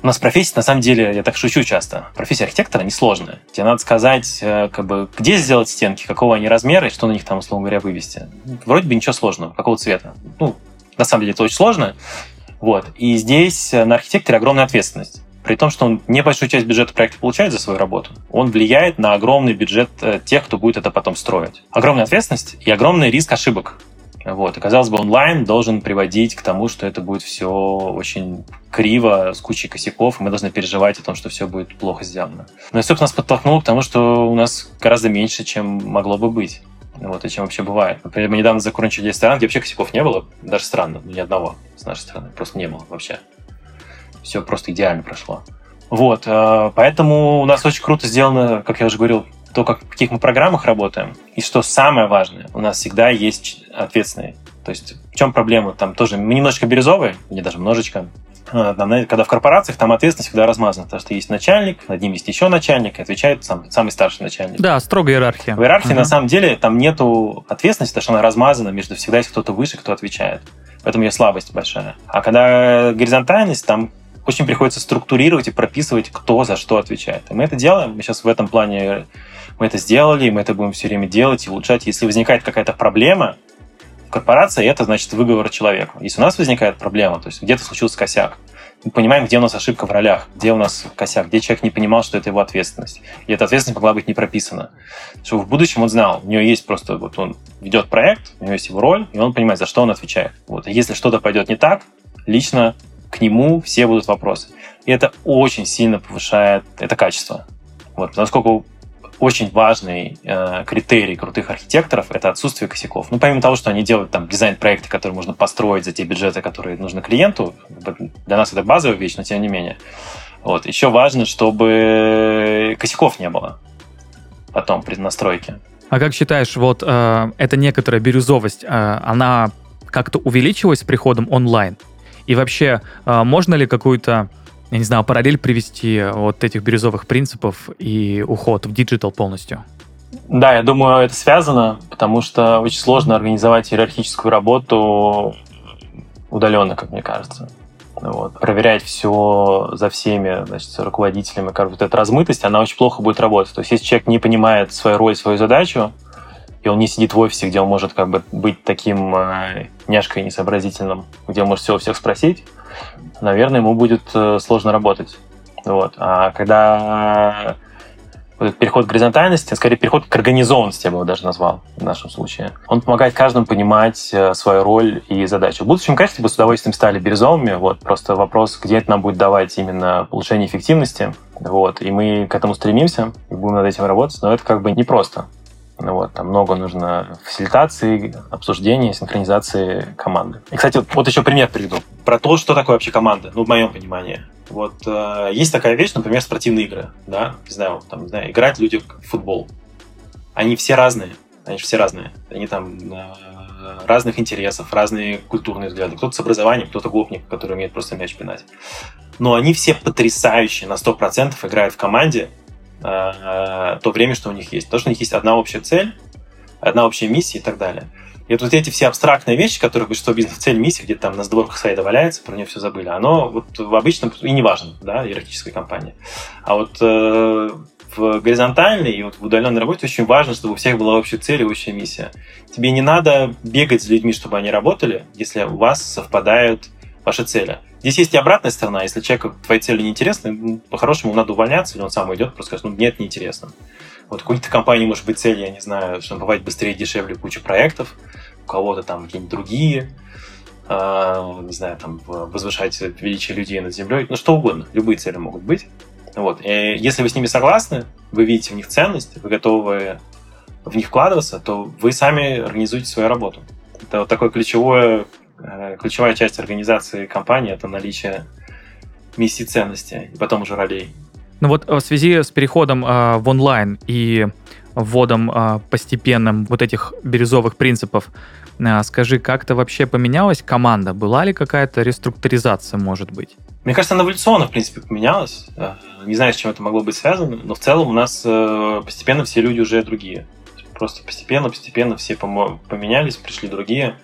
У нас профессия, на самом деле, я так шучу часто, профессия архитектора несложная. Тебе надо сказать, э, как бы, где сделать стенки, какого они размера и что на них там, условно говоря, вывести. Вроде бы ничего сложного, какого цвета. Ну, на самом деле это очень сложно. Вот. И здесь на архитекторе огромная ответственность при том, что он небольшую часть бюджета проекта получает за свою работу, он влияет на огромный бюджет э, тех, кто будет это потом строить. Огромная ответственность и огромный риск ошибок. Вот. И, казалось бы, онлайн должен приводить к тому, что это будет все очень криво, с кучей косяков, и мы должны переживать о том, что все будет плохо сделано. Но, и, собственно, нас подтолкнуло к тому, что у нас гораздо меньше, чем могло бы быть. Вот, и чем вообще бывает. Например, мы недавно закончили ресторан, где вообще косяков не было. Даже странно, ни одного с нашей стороны. Просто не было вообще. Все просто идеально прошло. Вот, э, поэтому у нас очень круто сделано, как я уже говорил, то, как, в каких мы программах работаем. И что самое важное, у нас всегда есть ответственные. То есть в чем проблема? Там тоже мы немножечко бирюзовые, или даже немножечко. А, когда в корпорациях, там ответственность всегда размазана, потому что есть начальник, над ним есть еще начальник, и отвечает сам, самый старший начальник. Да, строгая иерархия. В иерархии, угу. на самом деле, там нету ответственности, потому что она размазана между всегда есть кто-то выше, кто отвечает. Поэтому ее слабость большая. А когда горизонтальность, там очень приходится структурировать и прописывать, кто за что отвечает. И мы это делаем. Мы сейчас в этом плане мы это сделали, мы это будем все время делать и улучшать. Если возникает какая-то проблема в корпорации, это значит выговор человеку. Если у нас возникает проблема, то есть где-то случился косяк, мы понимаем, где у нас ошибка в ролях, где у нас косяк, где человек не понимал, что это его ответственность. И эта ответственность могла быть не прописана. Чтобы в будущем он знал, у него есть просто, вот он ведет проект, у него есть его роль, и он понимает, за что он отвечает. Вот. И если что-то пойдет не так, лично к нему все будут вопросы. И это очень сильно повышает это качество. Вот, поскольку очень важный э, критерий крутых архитекторов – это отсутствие косяков. Ну, помимо того, что они делают там дизайн-проекты, которые можно построить за те бюджеты, которые нужны клиенту, для нас это базовая вещь, но тем не менее. Вот. Еще важно, чтобы косяков не было потом при настройке. А как считаешь, вот э, эта некоторая бирюзовость, э, она как-то увеличилась с приходом онлайн? И вообще, э, можно ли какую-то я не знаю, параллель привести вот этих бирюзовых принципов и уход в диджитал полностью? Да, я думаю, это связано, потому что очень сложно организовать иерархическую работу удаленно, как мне кажется. Вот. Проверять все за всеми, значит, руководителями, как вот эта размытость, она очень плохо будет работать. То есть, если человек не понимает свою роль, свою задачу, и он не сидит в офисе, где он может как бы быть таким э, няшкой несообразительным, где он может все у всех спросить, наверное, ему будет э, сложно работать. Вот. А когда переход к горизонтальности, скорее переход к организованности, я бы его даже назвал в нашем случае. Он помогает каждому понимать э, свою роль и задачу. В будущем, конечно, бы с удовольствием стали бирюзовыми. Вот, просто вопрос, где это нам будет давать именно улучшение эффективности. Вот, и мы к этому стремимся и будем над этим работать, но это как бы непросто. Ну вот, там много нужно фасилитации, обсуждения, синхронизации команды. И, кстати, вот, вот еще пример приведу про то, что такое вообще команда, ну, в моем понимании. Вот э, есть такая вещь, например, спортивные игры, да, не знаю, там, не знаю, играть люди в футбол. Они все разные, они же все разные. Они там э, разных интересов, разные культурные взгляды. Кто-то с образованием, кто-то гопник, который умеет просто мяч пинать. Но они все потрясающие на 100% играют в команде, то время, что у них есть. Потому что у них есть одна общая цель, одна общая миссия и так далее. И вот эти все абстрактные вещи, которые большинство бизнес-цель, миссии, где-то там на сборках сайта валяется, про нее все забыли, оно вот в обычном и не важно, да, иерархической компании. А вот э, в горизонтальной и вот в удаленной работе очень важно, чтобы у всех была общая цель и общая миссия. Тебе не надо бегать за людьми, чтобы они работали, если у вас совпадают ваши цели. Здесь есть и обратная сторона. Если человеку твои цели не интересны, ну, по-хорошему ему надо увольняться, или он сам уйдет, просто скажет, ну, нет, неинтересно. Вот у какой-то компании может быть цель, я не знаю, штамповать быстрее, дешевле кучу проектов, у кого-то там какие-нибудь другие, э, не знаю, там возвышать величие людей над землей, ну что угодно, любые цели могут быть. Вот. И если вы с ними согласны, вы видите в них ценность, вы готовы в них вкладываться, то вы сами организуете свою работу. Это вот такое ключевое ключевая часть организации компании это наличие миссии ценности и потом уже ролей. Ну вот э, в связи с переходом э, в онлайн и вводом э, постепенным вот этих бирюзовых принципов, э, скажи, как-то вообще поменялась команда? Была ли какая-то реструктуризация, может быть? Мне кажется, она эволюционно, в принципе, поменялась. Э, не знаю, с чем это могло быть связано, но в целом у нас постепенно все люди уже другие. Просто постепенно, постепенно все поменялись, пришли другие.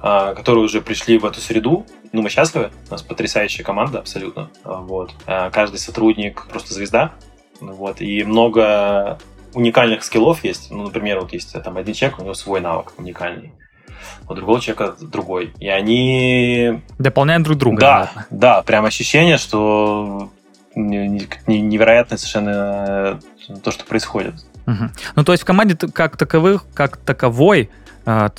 А, которые уже пришли в эту среду. Ну, мы счастливы, у нас потрясающая команда абсолютно. А, вот. А, каждый сотрудник просто звезда. Вот. И много уникальных скиллов есть. Ну, например, вот есть там один человек, у него свой навык уникальный у другого человека другой. И они... Дополняют друг друга. Да, наверное. да, прям ощущение, что невероятное совершенно то, что происходит. Угу. Ну, то есть в команде как таковых, как таковой э,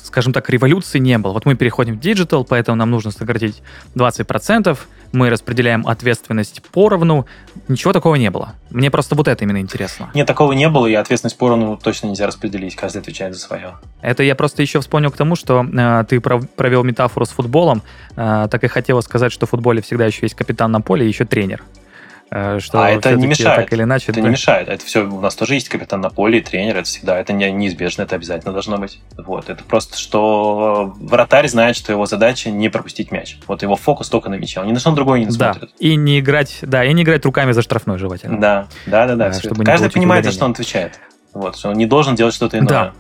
скажем так, революции не было. Вот мы переходим в диджитал, поэтому нам нужно сократить 20%, мы распределяем ответственность поровну. Ничего такого не было. Мне просто вот это именно интересно. Нет, такого не было, и ответственность поровну точно нельзя распределить. Каждый отвечает за свое. Это я просто еще вспомнил к тому, что э, ты провел метафору с футболом. Э, так и хотела сказать, что в футболе всегда еще есть капитан на поле и еще тренер. Э, что а это не мешает. Так или иначе, это да? не мешает. Это все у нас тоже есть капитан на поле и тренер. Это всегда это не, неизбежно, это обязательно должно быть. Вот это просто что вратарь знает, что его задача не пропустить мяч. Вот его фокус только на мяче. Он ни на что другое не да. смотрит. И не играть, да, и не играть руками за штрафной желательно. Да, да, да, да. чтобы Каждый понимает, за что он отвечает. Вот, что он не должен делать что-то иное. Да.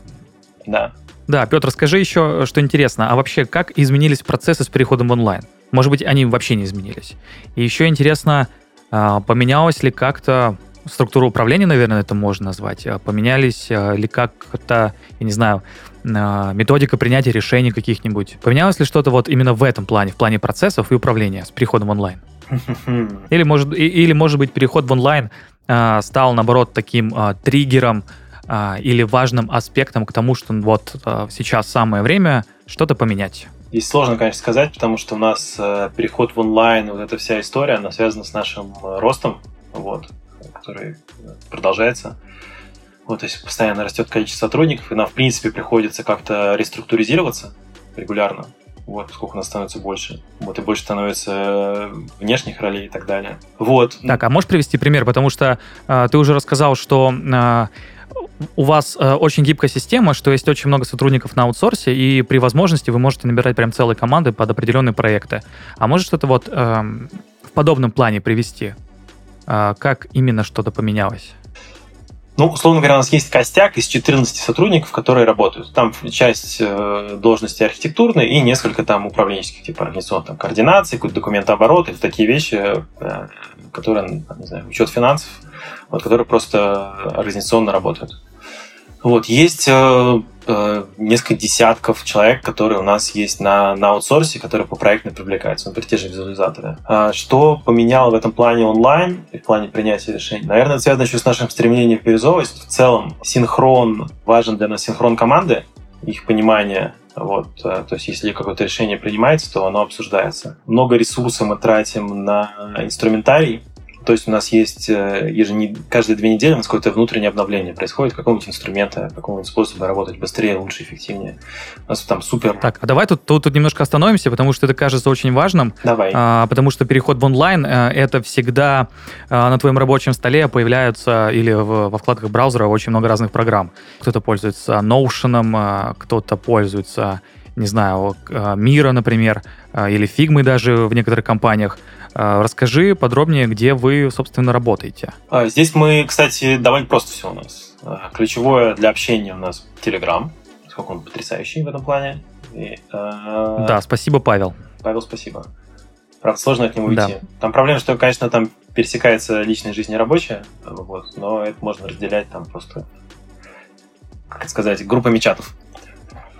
Да. Да, Петр, скажи еще, что интересно. А вообще, как изменились процессы с переходом в онлайн? Может быть, они вообще не изменились. И еще интересно, поменялась ли как-то структура управления, наверное, это можно назвать? А, поменялись а, ли как-то, я не знаю, методика принятия решений каких-нибудь? Поменялось ли что-то вот именно в этом плане, в плане процессов и управления с переходом в онлайн? <laughs> Или может, или, может быть, переход в онлайн стал, наоборот, таким триггером или важным аспектом к тому, что вот сейчас самое время что-то поменять? Здесь сложно, конечно, сказать, потому что у нас э, переход в онлайн, вот эта вся история, она связана с нашим э, ростом, вот, который продолжается. Вот, то есть постоянно растет количество сотрудников, и нам, в принципе, приходится как-то реструктуризироваться регулярно, вот, поскольку у нас становится больше. Вот, и больше становится э, внешних ролей и так далее. Вот. Так, а можешь привести пример? Потому что э, ты уже рассказал, что э, у вас э, очень гибкая система, что есть очень много сотрудников на аутсорсе, и при возможности вы можете набирать прям целые команды под определенные проекты. А может что-то вот э, в подобном плане привести? Э, как именно что-то поменялось? Ну, условно говоря, у нас есть костяк из 14 сотрудников, которые работают. Там часть э, должности архитектурной и несколько там управленческих, типа организационной там, координации, какой-то документооборот, это такие вещи, э, которые, не знаю, учет финансов, вот, которые просто организационно работают. Вот, есть э, э, несколько десятков человек, которые у нас есть на, на аутсорсе, которые по проекту привлекаются, например, те же визуализаторы. А что поменяло в этом плане онлайн, в плане принятия решений? Наверное, связано еще с нашим стремлением к бирюзовости. В целом, синхрон важен для нас, синхрон команды, их понимание, вот, э, то есть, если какое-то решение принимается, то оно обсуждается. Много ресурсов мы тратим на инструментарий, то есть у нас есть э, еженед... каждые две недели у нас какое-то внутреннее обновление происходит какого-нибудь инструмента, какого-нибудь способа работать быстрее, лучше, эффективнее. У нас там супер... Так, а давай тут, тут, тут немножко остановимся, потому что это кажется очень важным. Давай. А, потому что переход в онлайн а, это всегда а, на твоем рабочем столе появляются или в, во вкладках браузера очень много разных программ. Кто-то пользуется Notion, а, кто-то пользуется не знаю, Мира, например, или Фигмы даже в некоторых компаниях. А, расскажи подробнее, где вы, собственно, работаете. А, здесь мы, кстати, довольно просто все у нас. А, ключевое для общения у нас Telegram, сколько он потрясающий в этом плане. И, э... Да, спасибо, Павел. Павел, спасибо. Правда, сложно от него уйти. Да. Там проблема, что, конечно, там пересекается личная жизнь и рабочая, вот, но это можно разделять там просто, как сказать, группами чатов.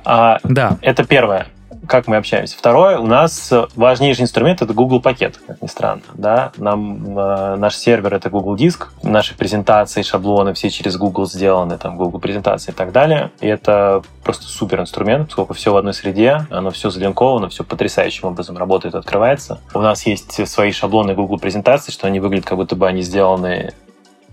А, да. Это первое как мы общаемся. Второе, у нас важнейший инструмент это Google пакет, как ни странно. Да? Нам, э, наш сервер это Google Диск, наши презентации, шаблоны все через Google сделаны, там Google презентации и так далее. И это просто супер инструмент, поскольку все в одной среде, оно все залинковано, все потрясающим образом работает, открывается. У нас есть свои шаблоны Google презентаций, что они выглядят, как будто бы они сделаны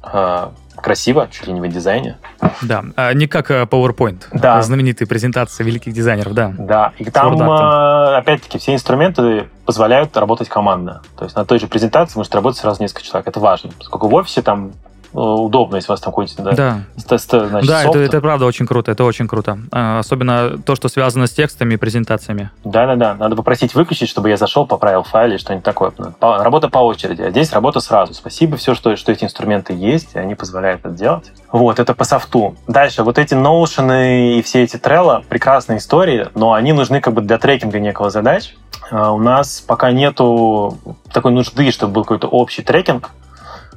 а, красиво, чуть ли не в дизайне. Да, а не как э, PowerPoint, да. знаменитые презентации великих дизайнеров, да. Да, и там, а, опять-таки, все инструменты позволяют работать командно. То есть на той же презентации может работать сразу несколько человек. Это важно. Поскольку в офисе там Э, удобно, если у вас там какой-то да, да. значит, да это, это правда очень круто, это очень круто. А, особенно то, что связано с текстами и презентациями. Да-да-да, надо попросить выключить, чтобы я зашел, поправил файл или что-нибудь такое. Работа по очереди, а здесь работа сразу. Спасибо все, что, что эти инструменты есть, и они позволяют это делать. Вот, это по софту. Дальше, вот эти Notion и все эти Trello, прекрасные истории, но они нужны как бы для трекинга некого задач. А у нас пока нету такой нужды, чтобы был какой-то общий трекинг,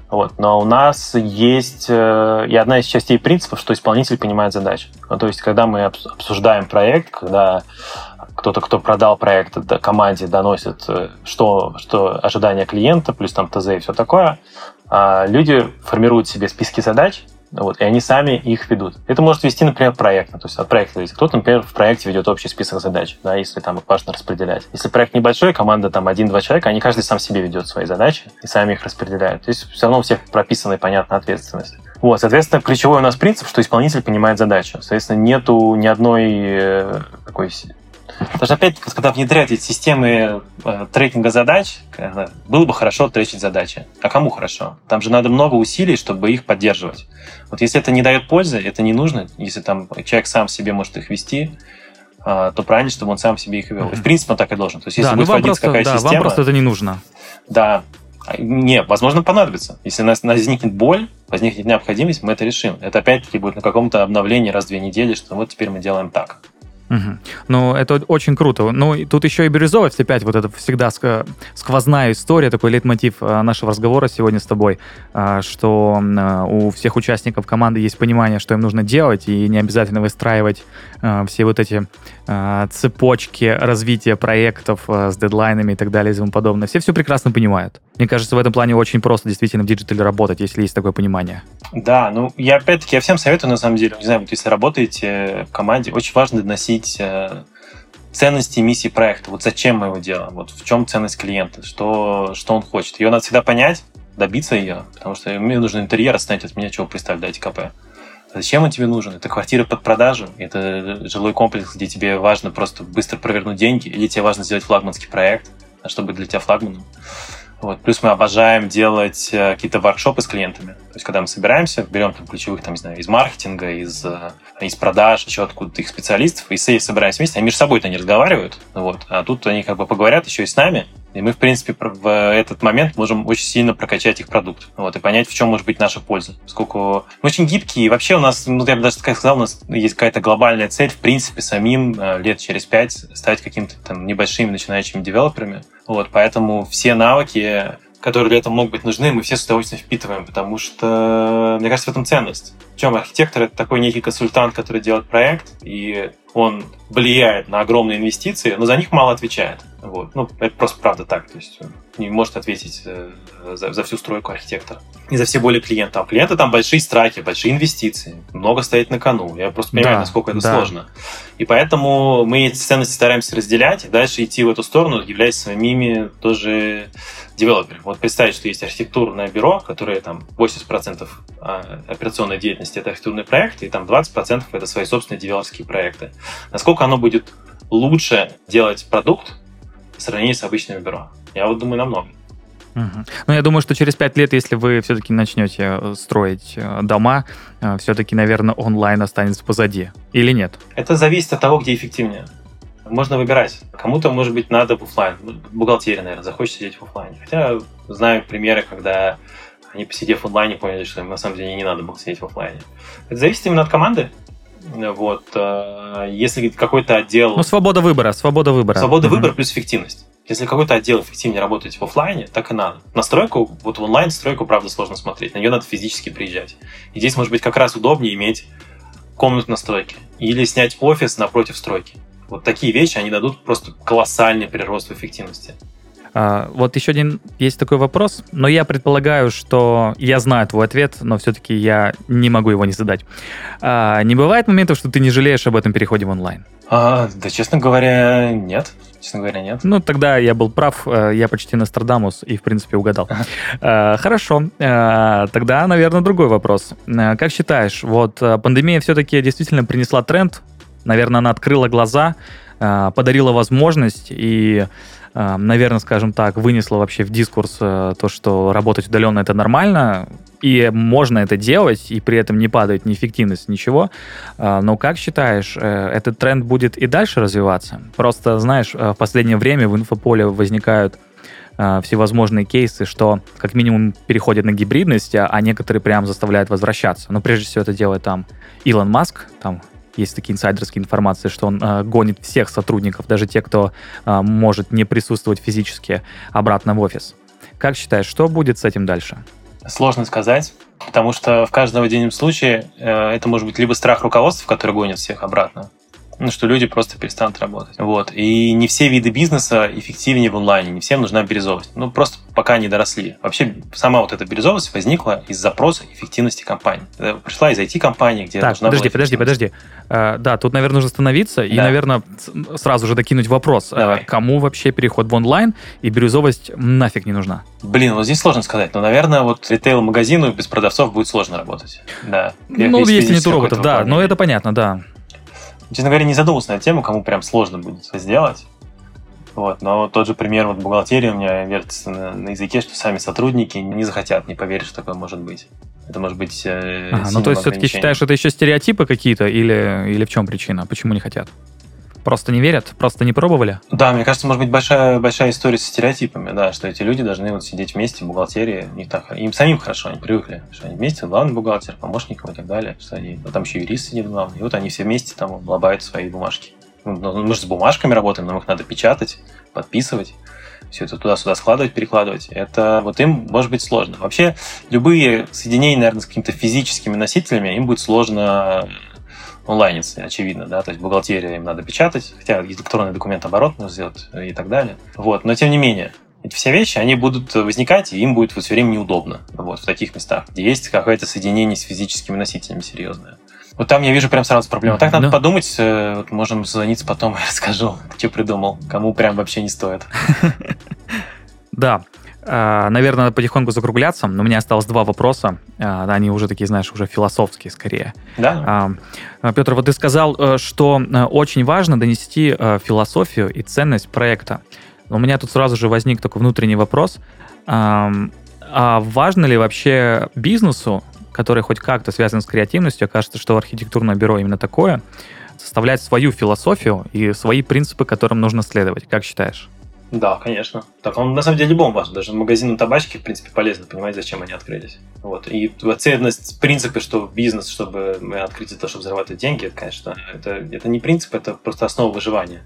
вот. Но у нас есть э, и одна из частей принципов, что исполнитель понимает задачу. Ну, то есть, когда мы обсуждаем проект, когда кто-то, кто продал проект команде, доносит, э, что, что ожидания клиента, плюс там ТЗ и все такое, а люди формируют себе списки задач, Вот, и они сами их ведут. Это может вести, например, проект. То есть от проекта зависит. Кто-то, например, в проекте ведет общий список задач, да, если там их важно распределять. Если проект небольшой, команда там один-два человека, они каждый сам себе ведет свои задачи и сами их распределяют. То есть все равно у всех прописана и понятна ответственность. Вот, соответственно, ключевой у нас принцип, что исполнитель понимает задачу. Соответственно, нету ни одной э, такой Потому что, опять, когда внедряют эти системы э, трекинга задач, э, было бы хорошо тречить задачи. А кому хорошо? Там же надо много усилий, чтобы их поддерживать. Вот если это не дает пользы, это не нужно. Если там человек сам себе может их вести, э, то правильно, чтобы он сам себе их вел. И в принципе он так и должен. То есть если да, будет ну просто, какая да, система... вам просто это не нужно. Да, не, возможно, понадобится. Если у нас возникнет боль, возникнет необходимость, мы это решим. Это опять-таки будет на каком-то обновлении раз в две недели, что вот теперь мы делаем так. Угу. Ну, это очень круто. Ну, тут еще и бирюзовость опять, вот это всегда сквозная история, такой лейтмотив э, нашего разговора сегодня с тобой, э, что э, у всех участников команды есть понимание, что им нужно делать, и не обязательно выстраивать все вот эти цепочки развития проектов с дедлайнами и так далее и тому подобное. Все все прекрасно понимают. Мне кажется, в этом плане очень просто действительно в диджитале работать, если есть такое понимание. Да, ну, я опять-таки, я всем советую, на самом деле, не знаю, вот если работаете в команде, очень важно доносить э, ценности и миссии проекта. Вот зачем мы его делаем? Вот в чем ценность клиента? Что, что он хочет? Ее надо всегда понять, добиться ее, потому что мне нужно интерьер остановить от меня, чего представить, дайте КП. Зачем он тебе нужен? Это квартира под продажу? Это жилой комплекс, где тебе важно просто быстро провернуть деньги? Или тебе важно сделать флагманский проект, чтобы для тебя флагманом? Вот. Плюс мы обожаем делать э, какие-то воркшопы с клиентами. То есть, когда мы собираемся, берем там ключевых, там, не знаю, из маркетинга, из, э, из продаж, еще откуда-то их специалистов, и собираемся вместе, они между собой-то не разговаривают, вот, а тут они как бы поговорят еще и с нами, и мы, в принципе, в этот момент можем очень сильно прокачать их продукт. Вот, и понять, в чем может быть наша польза. Поскольку мы очень гибкие, и вообще у нас, ну, я бы даже так сказал, у нас есть какая-то глобальная цель, в принципе, самим э, лет через пять стать какими-то там небольшими начинающими девелоперами. Вот, поэтому все навыки которые для этого могут быть нужны, мы все с удовольствием впитываем, потому что, мне кажется, в этом ценность. Причем архитектор — это такой некий консультант, который делает проект, и он влияет на огромные инвестиции, но за них мало отвечает. Вот. Ну, это просто правда так. То есть не может ответить э, за, за всю стройку архитектора. И за все боли клиента. А у клиента там большие страхи, большие инвестиции. Много стоит на кону. Я просто понимаю, да, насколько это да. сложно. И поэтому мы эти ценности стараемся разделять и дальше идти в эту сторону, являясь самими тоже девелоперами. Вот представить, что есть архитектурное бюро, которое там 80% а, операционной деятельности это архитектурные проекты, и там 20% это свои собственные девелоперские проекты. Насколько оно будет лучше делать продукт, в сравнении с обычными бюро? Я вот думаю, намного. Угу. Ну, я думаю, что через пять лет, если вы все-таки начнете э, строить э, дома, э, все-таки, наверное, онлайн останется позади. Или нет? Это зависит от того, где эффективнее. Можно выбирать. Кому-то, может быть, надо в офлайн. Бухгалтерия, наверное, захочет сидеть в офлайне. Хотя знаю примеры, когда они, посидев в онлайне, поняли, что им на самом деле не надо было сидеть в офлайне. Это зависит именно от команды. Вот. Э, если какой-то отдел... Ну, свобода выбора, свобода выбора. Свобода mm-hmm. выбора плюс эффективность. Если какой-то отдел эффективнее работает в офлайне, так и надо. Настройку, вот в онлайн стройку, правда, сложно смотреть. На нее надо физически приезжать. И здесь, может быть, как раз удобнее иметь комнату настройки. Или снять офис напротив стройки. Вот такие вещи, они дадут просто колоссальный прирост в эффективности. А, вот еще один есть такой вопрос, но я предполагаю, что я знаю твой ответ, но все-таки я не могу его не задать. А, не бывает моментов, что ты не жалеешь об этом переходе в онлайн? А, да, честно говоря, нет. Честно говоря, нет. Ну, тогда я был прав, э, я почти Нострадамус и, в принципе, угадал. А, хорошо, тогда, наверное, другой вопрос. Как считаешь, вот пандемия все-таки действительно принесла тренд, наверное, она открыла глаза, подарила возможность и Э, наверное, скажем так, вынесла вообще в дискурс э, то, что работать удаленно это нормально, и можно это делать, и при этом не падает ни эффективность, ничего. Э, но как считаешь, этот тренд будет и дальше развиваться? Просто, знаешь, в последнее время в инфополе возникают всевозможные кейсы, что как минимум переходят на гибридность, а некоторые прям заставляют возвращаться. Но прежде всего это делает там Илон Маск, там есть такие инсайдерские информации, что он э, гонит всех сотрудников, даже те, кто э, может не присутствовать физически, обратно в офис. Как считаешь, что будет с этим дальше? Сложно сказать, потому что в каждом отдельном случае э, это может быть либо страх руководства, который гонит всех обратно, Ну, что люди просто перестанут работать. Вот. И не все виды бизнеса эффективнее в онлайне, не всем нужна бирюзовость. Ну, просто пока не доросли. Вообще, сама вот эта бирюзовость возникла из запроса эффективности компании. Пришла из IT-компании, где так, нужна подожди, подожди, подожди. А, да, тут, наверное, нужно остановиться да. и, наверное, сразу же докинуть вопрос. А, Давай. Кому вообще переход в онлайн и бирюзовость нафиг не нужна? Блин, вот здесь сложно сказать. Но, наверное, вот ритейл-магазину без продавцов будет сложно работать. Да. Ну, если нет роботов, да. Но это понятно, да. Честно говоря, не задумывался на тему, кому прям сложно будет это сделать. Вот, но тот же пример вот бухгалтерии у меня вертится на, на языке, что сами сотрудники не захотят, не поверят, что такое может быть. Это может быть э, ага, Ну, то есть все-таки считаешь, это еще стереотипы какие-то или, или в чем причина? Почему не хотят? Просто не верят? Просто не пробовали? Да, мне кажется, может быть большая, большая история с стереотипами, да, что эти люди должны вот сидеть вместе в бухгалтерии, не так, им самим хорошо, они привыкли, что они вместе, главный бухгалтер, помощником и так далее, что они, ну, там еще юрист сидит главный, и вот они все вместе там лобают свои бумажки. Ну, ну, мы же с бумажками работаем, нам их надо печатать, подписывать все это туда-сюда складывать, перекладывать, это вот им может быть сложно. Вообще, любые соединения, наверное, с какими-то физическими носителями, им будет сложно онлайниться, очевидно, да, то есть бухгалтерия им надо печатать, хотя электронный документ оборот нужно сделать и так далее. Вот, но тем не менее, эти все вещи, они будут возникать, и им будет вот все время неудобно, вот, в таких местах, где есть какое-то соединение с физическими носителями серьезное. Вот там я вижу прям сразу проблему. Так надо ну. подумать, э, вот можем звониться потом, <laughs> я расскажу, <laughs> что придумал, кому прям вообще не стоит. <laughs> Да, наверное, надо потихоньку закругляться, но у меня осталось два вопроса. А, они уже такие, знаешь, уже философские скорее. Да. А, Петр, вот ты сказал, э, что э, очень важно донести э, философию и ценность проекта. У меня тут сразу же возник такой внутренний вопрос. А важно ли вообще бизнесу, который хоть как-то связан с креативностью, кажется, что архитектурное бюро именно такое, составлять свою философию и свои принципы, которым нужно следовать? Как считаешь? Да, конечно. Так он на самом деле любому важен. Даже магазину табачки, в принципе, полезно понимать, зачем они открылись. Вот. И ценность, принципы, что бизнес, чтобы мы открыть это, чтобы зарабатывать деньги, это, конечно, это, это не принцип, это просто основа выживания.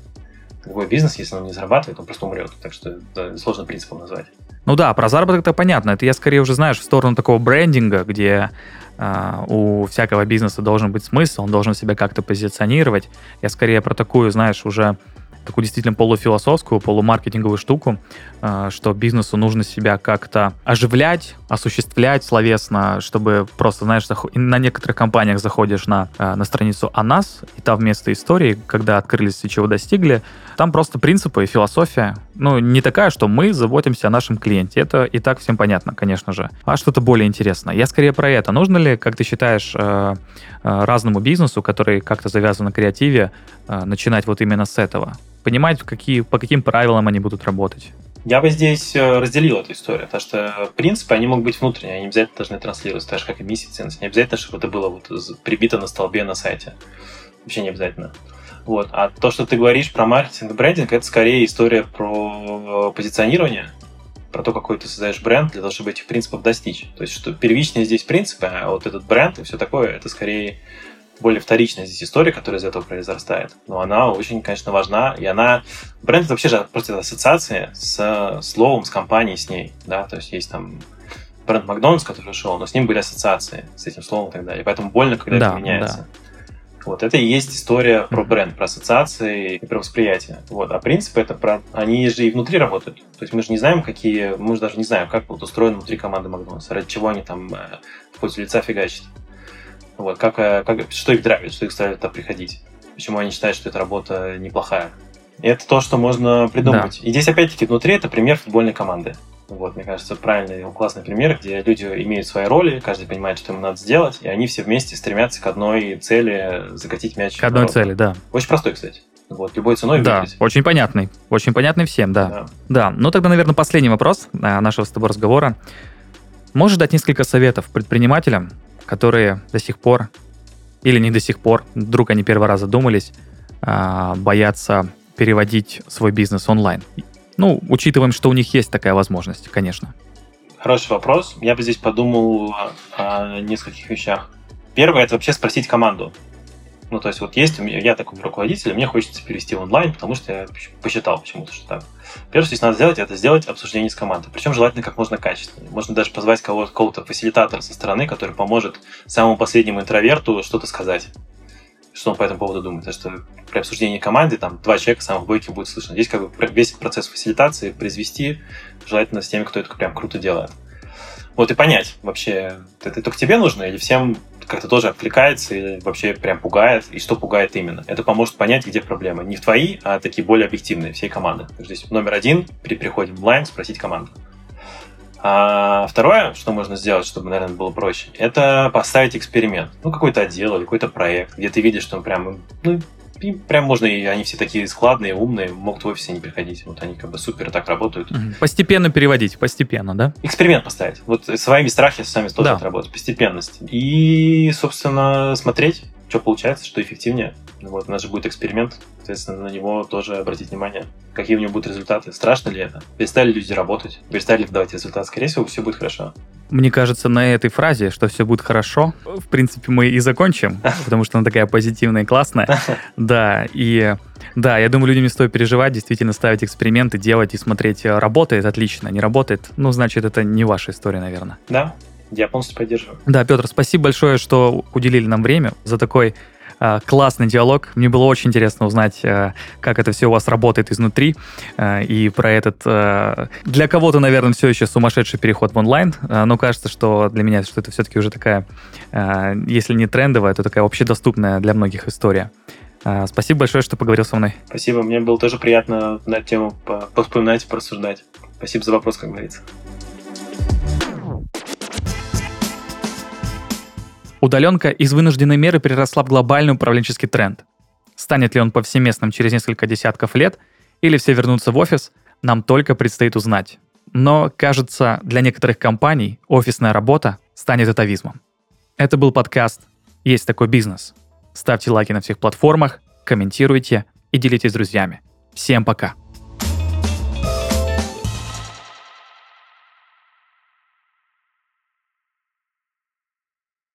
Любой бизнес, если он не зарабатывает, он просто умрет. Так что да, сложно принципом назвать. Ну да, про заработок это понятно. Это я скорее уже, знаешь, в сторону такого брендинга, где Uh, у всякого бизнеса должен быть смысл, он должен себя как-то позиционировать. Я скорее про такую, знаешь, уже такую действительно полуфилософскую, полумаркетинговую штуку, э, что бизнесу нужно себя как-то оживлять, осуществлять словесно, чтобы просто, знаешь, на некоторых компаниях заходишь на, э, на страницу о нас, и там вместо истории, когда открылись и чего достигли, там просто принципы и философия. Ну, не такая, что мы заботимся о нашем клиенте. Это и так всем понятно, конечно же. А что-то более интересное. Я скорее про это. Нужно ли, как ты считаешь, э, разному бизнесу, который как-то завязан на креативе, начинать вот именно с этого? понимать, какие, по каким правилам они будут работать. Я бы здесь э, разделил эту историю, потому что принципы, они могут быть внутренние, они обязательно должны транслироваться, так же, как и миссия ценность. Не обязательно, чтобы это было вот прибито на столбе на сайте. Вообще не обязательно. Вот. А то, что ты говоришь про маркетинг и брендинг, это скорее история про позиционирование, про то, какой ты создаешь бренд для того, чтобы этих принципов достичь. То есть, что первичные здесь принципы, а вот этот бренд и все такое, это скорее более вторичная здесь история, которая из этого произрастает. Но она очень, конечно, важна. И она... Бренд — это вообще же просто ассоциация с словом, с компанией, с ней. Да? То есть есть там бренд Макдональдс, который шел, но с ним были ассоциации с этим словом и так далее. Поэтому больно, когда да, это меняется. Да. Вот это и есть история про бренд, про ассоциации и про восприятие. Вот. А принципы это про... Они же и внутри работают. То есть мы же не знаем, какие... Мы же даже не знаем, как вот устроено внутри команды Макдональдс, ради чего они там э, пользу лица фигачат. Вот, как, э, как, что их драйвит, что их ставит туда приходить. Почему они считают, что эта работа неплохая. И это то, что можно придумать. Да. И здесь, опять-таки, внутри это пример футбольной команды. Вот, мне кажется, правильный, классный пример, где люди имеют свои роли, каждый понимает, что ему надо сделать, и они все вместе стремятся к одной цели закатить мяч. К одной цели, да. Очень простой, кстати. Вот, любой ценой Да, выиграть. очень понятный. Очень понятный всем, да. да. Да, ну тогда, наверное, последний вопрос э, нашего с тобой разговора. Можешь дать несколько советов предпринимателям, которые до сих пор, или не до сих пор, вдруг они первый раз задумались, а, боятся переводить свой бизнес онлайн? Ну, учитываем, что у них есть такая возможность, конечно. Хороший вопрос. Я бы здесь подумал о нескольких вещах. Первое – это вообще спросить команду. Ну, то есть вот есть, я такой руководитель, мне хочется перевести онлайн, потому что я посчитал почему-то, что так. Первое, что здесь надо сделать, это сделать обсуждение с командой. Причем желательно как можно качественнее. Можно даже позвать кого-то, какого-то фасилитатора со стороны, который поможет самому последнему интроверту что-то сказать. Что он по этому поводу думает. Потому что при обсуждении команды там два человека самых бойких будет слышно. Здесь как бы весь процесс фасилитации произвести желательно с теми, кто это прям круто делает. Вот и понять вообще, это только тебе нужно или всем как-то тоже откликается и вообще прям пугает, и что пугает именно. Это поможет понять, где проблемы. Не в твои, а такие более объективные, всей команды. Здесь номер один, при приходе в онлайн, спросить команду. А второе, что можно сделать, чтобы, наверное, было проще, это поставить эксперимент. Ну, какой-то отдел или какой-то проект, где ты видишь, что он прям, ну, и прям можно, и они все такие складные, умные, могут в офисе не приходить. Вот они как бы супер так работают. Постепенно переводить, постепенно, да? Эксперимент поставить. Вот своими страхами сами тоже да. отработать. Постепенность. И, собственно, смотреть, что получается, что эффективнее. Вот, у нас же будет эксперимент, соответственно, на него тоже обратить внимание. Какие у него будут результаты? Страшно ли это? Перестали люди работать? Перестали давать результат? Скорее всего, все будет хорошо. Мне кажется, на этой фразе, что все будет хорошо, в принципе, мы и закончим, <laughs> потому что она такая позитивная и классная. <laughs> Да, и да, я думаю, людям не стоит переживать, действительно ставить эксперименты, делать и смотреть, работает отлично, не работает, ну, значит, это не ваша история, наверное. Да, я полностью поддерживаю. Да, Петр, спасибо большое, что уделили нам время за такой э, классный диалог. Мне было очень интересно узнать, э, как это все у вас работает изнутри, э, и про этот... Для кого-то, наверное, все еще сумасшедший переход в онлайн, но кажется, что для меня что это все-таки уже такая, если не трендовая, то такая общедоступная для многих история. Спасибо большое, что поговорил со мной. Спасибо, мне было тоже приятно на эту тему поспоминать и порассуждать. Спасибо за вопрос, как говорится. Удаленка из вынужденной меры переросла в глобальный управленческий тренд. Станет ли он повсеместным через несколько десятков лет, или все вернутся в офис, нам только предстоит узнать. Но, кажется, для некоторых компаний офисная работа станет атовизмом. Это был подкаст «Есть такой бизнес». Ставьте лайки на всех платформах, комментируйте и делитесь с друзьями. Всем пока!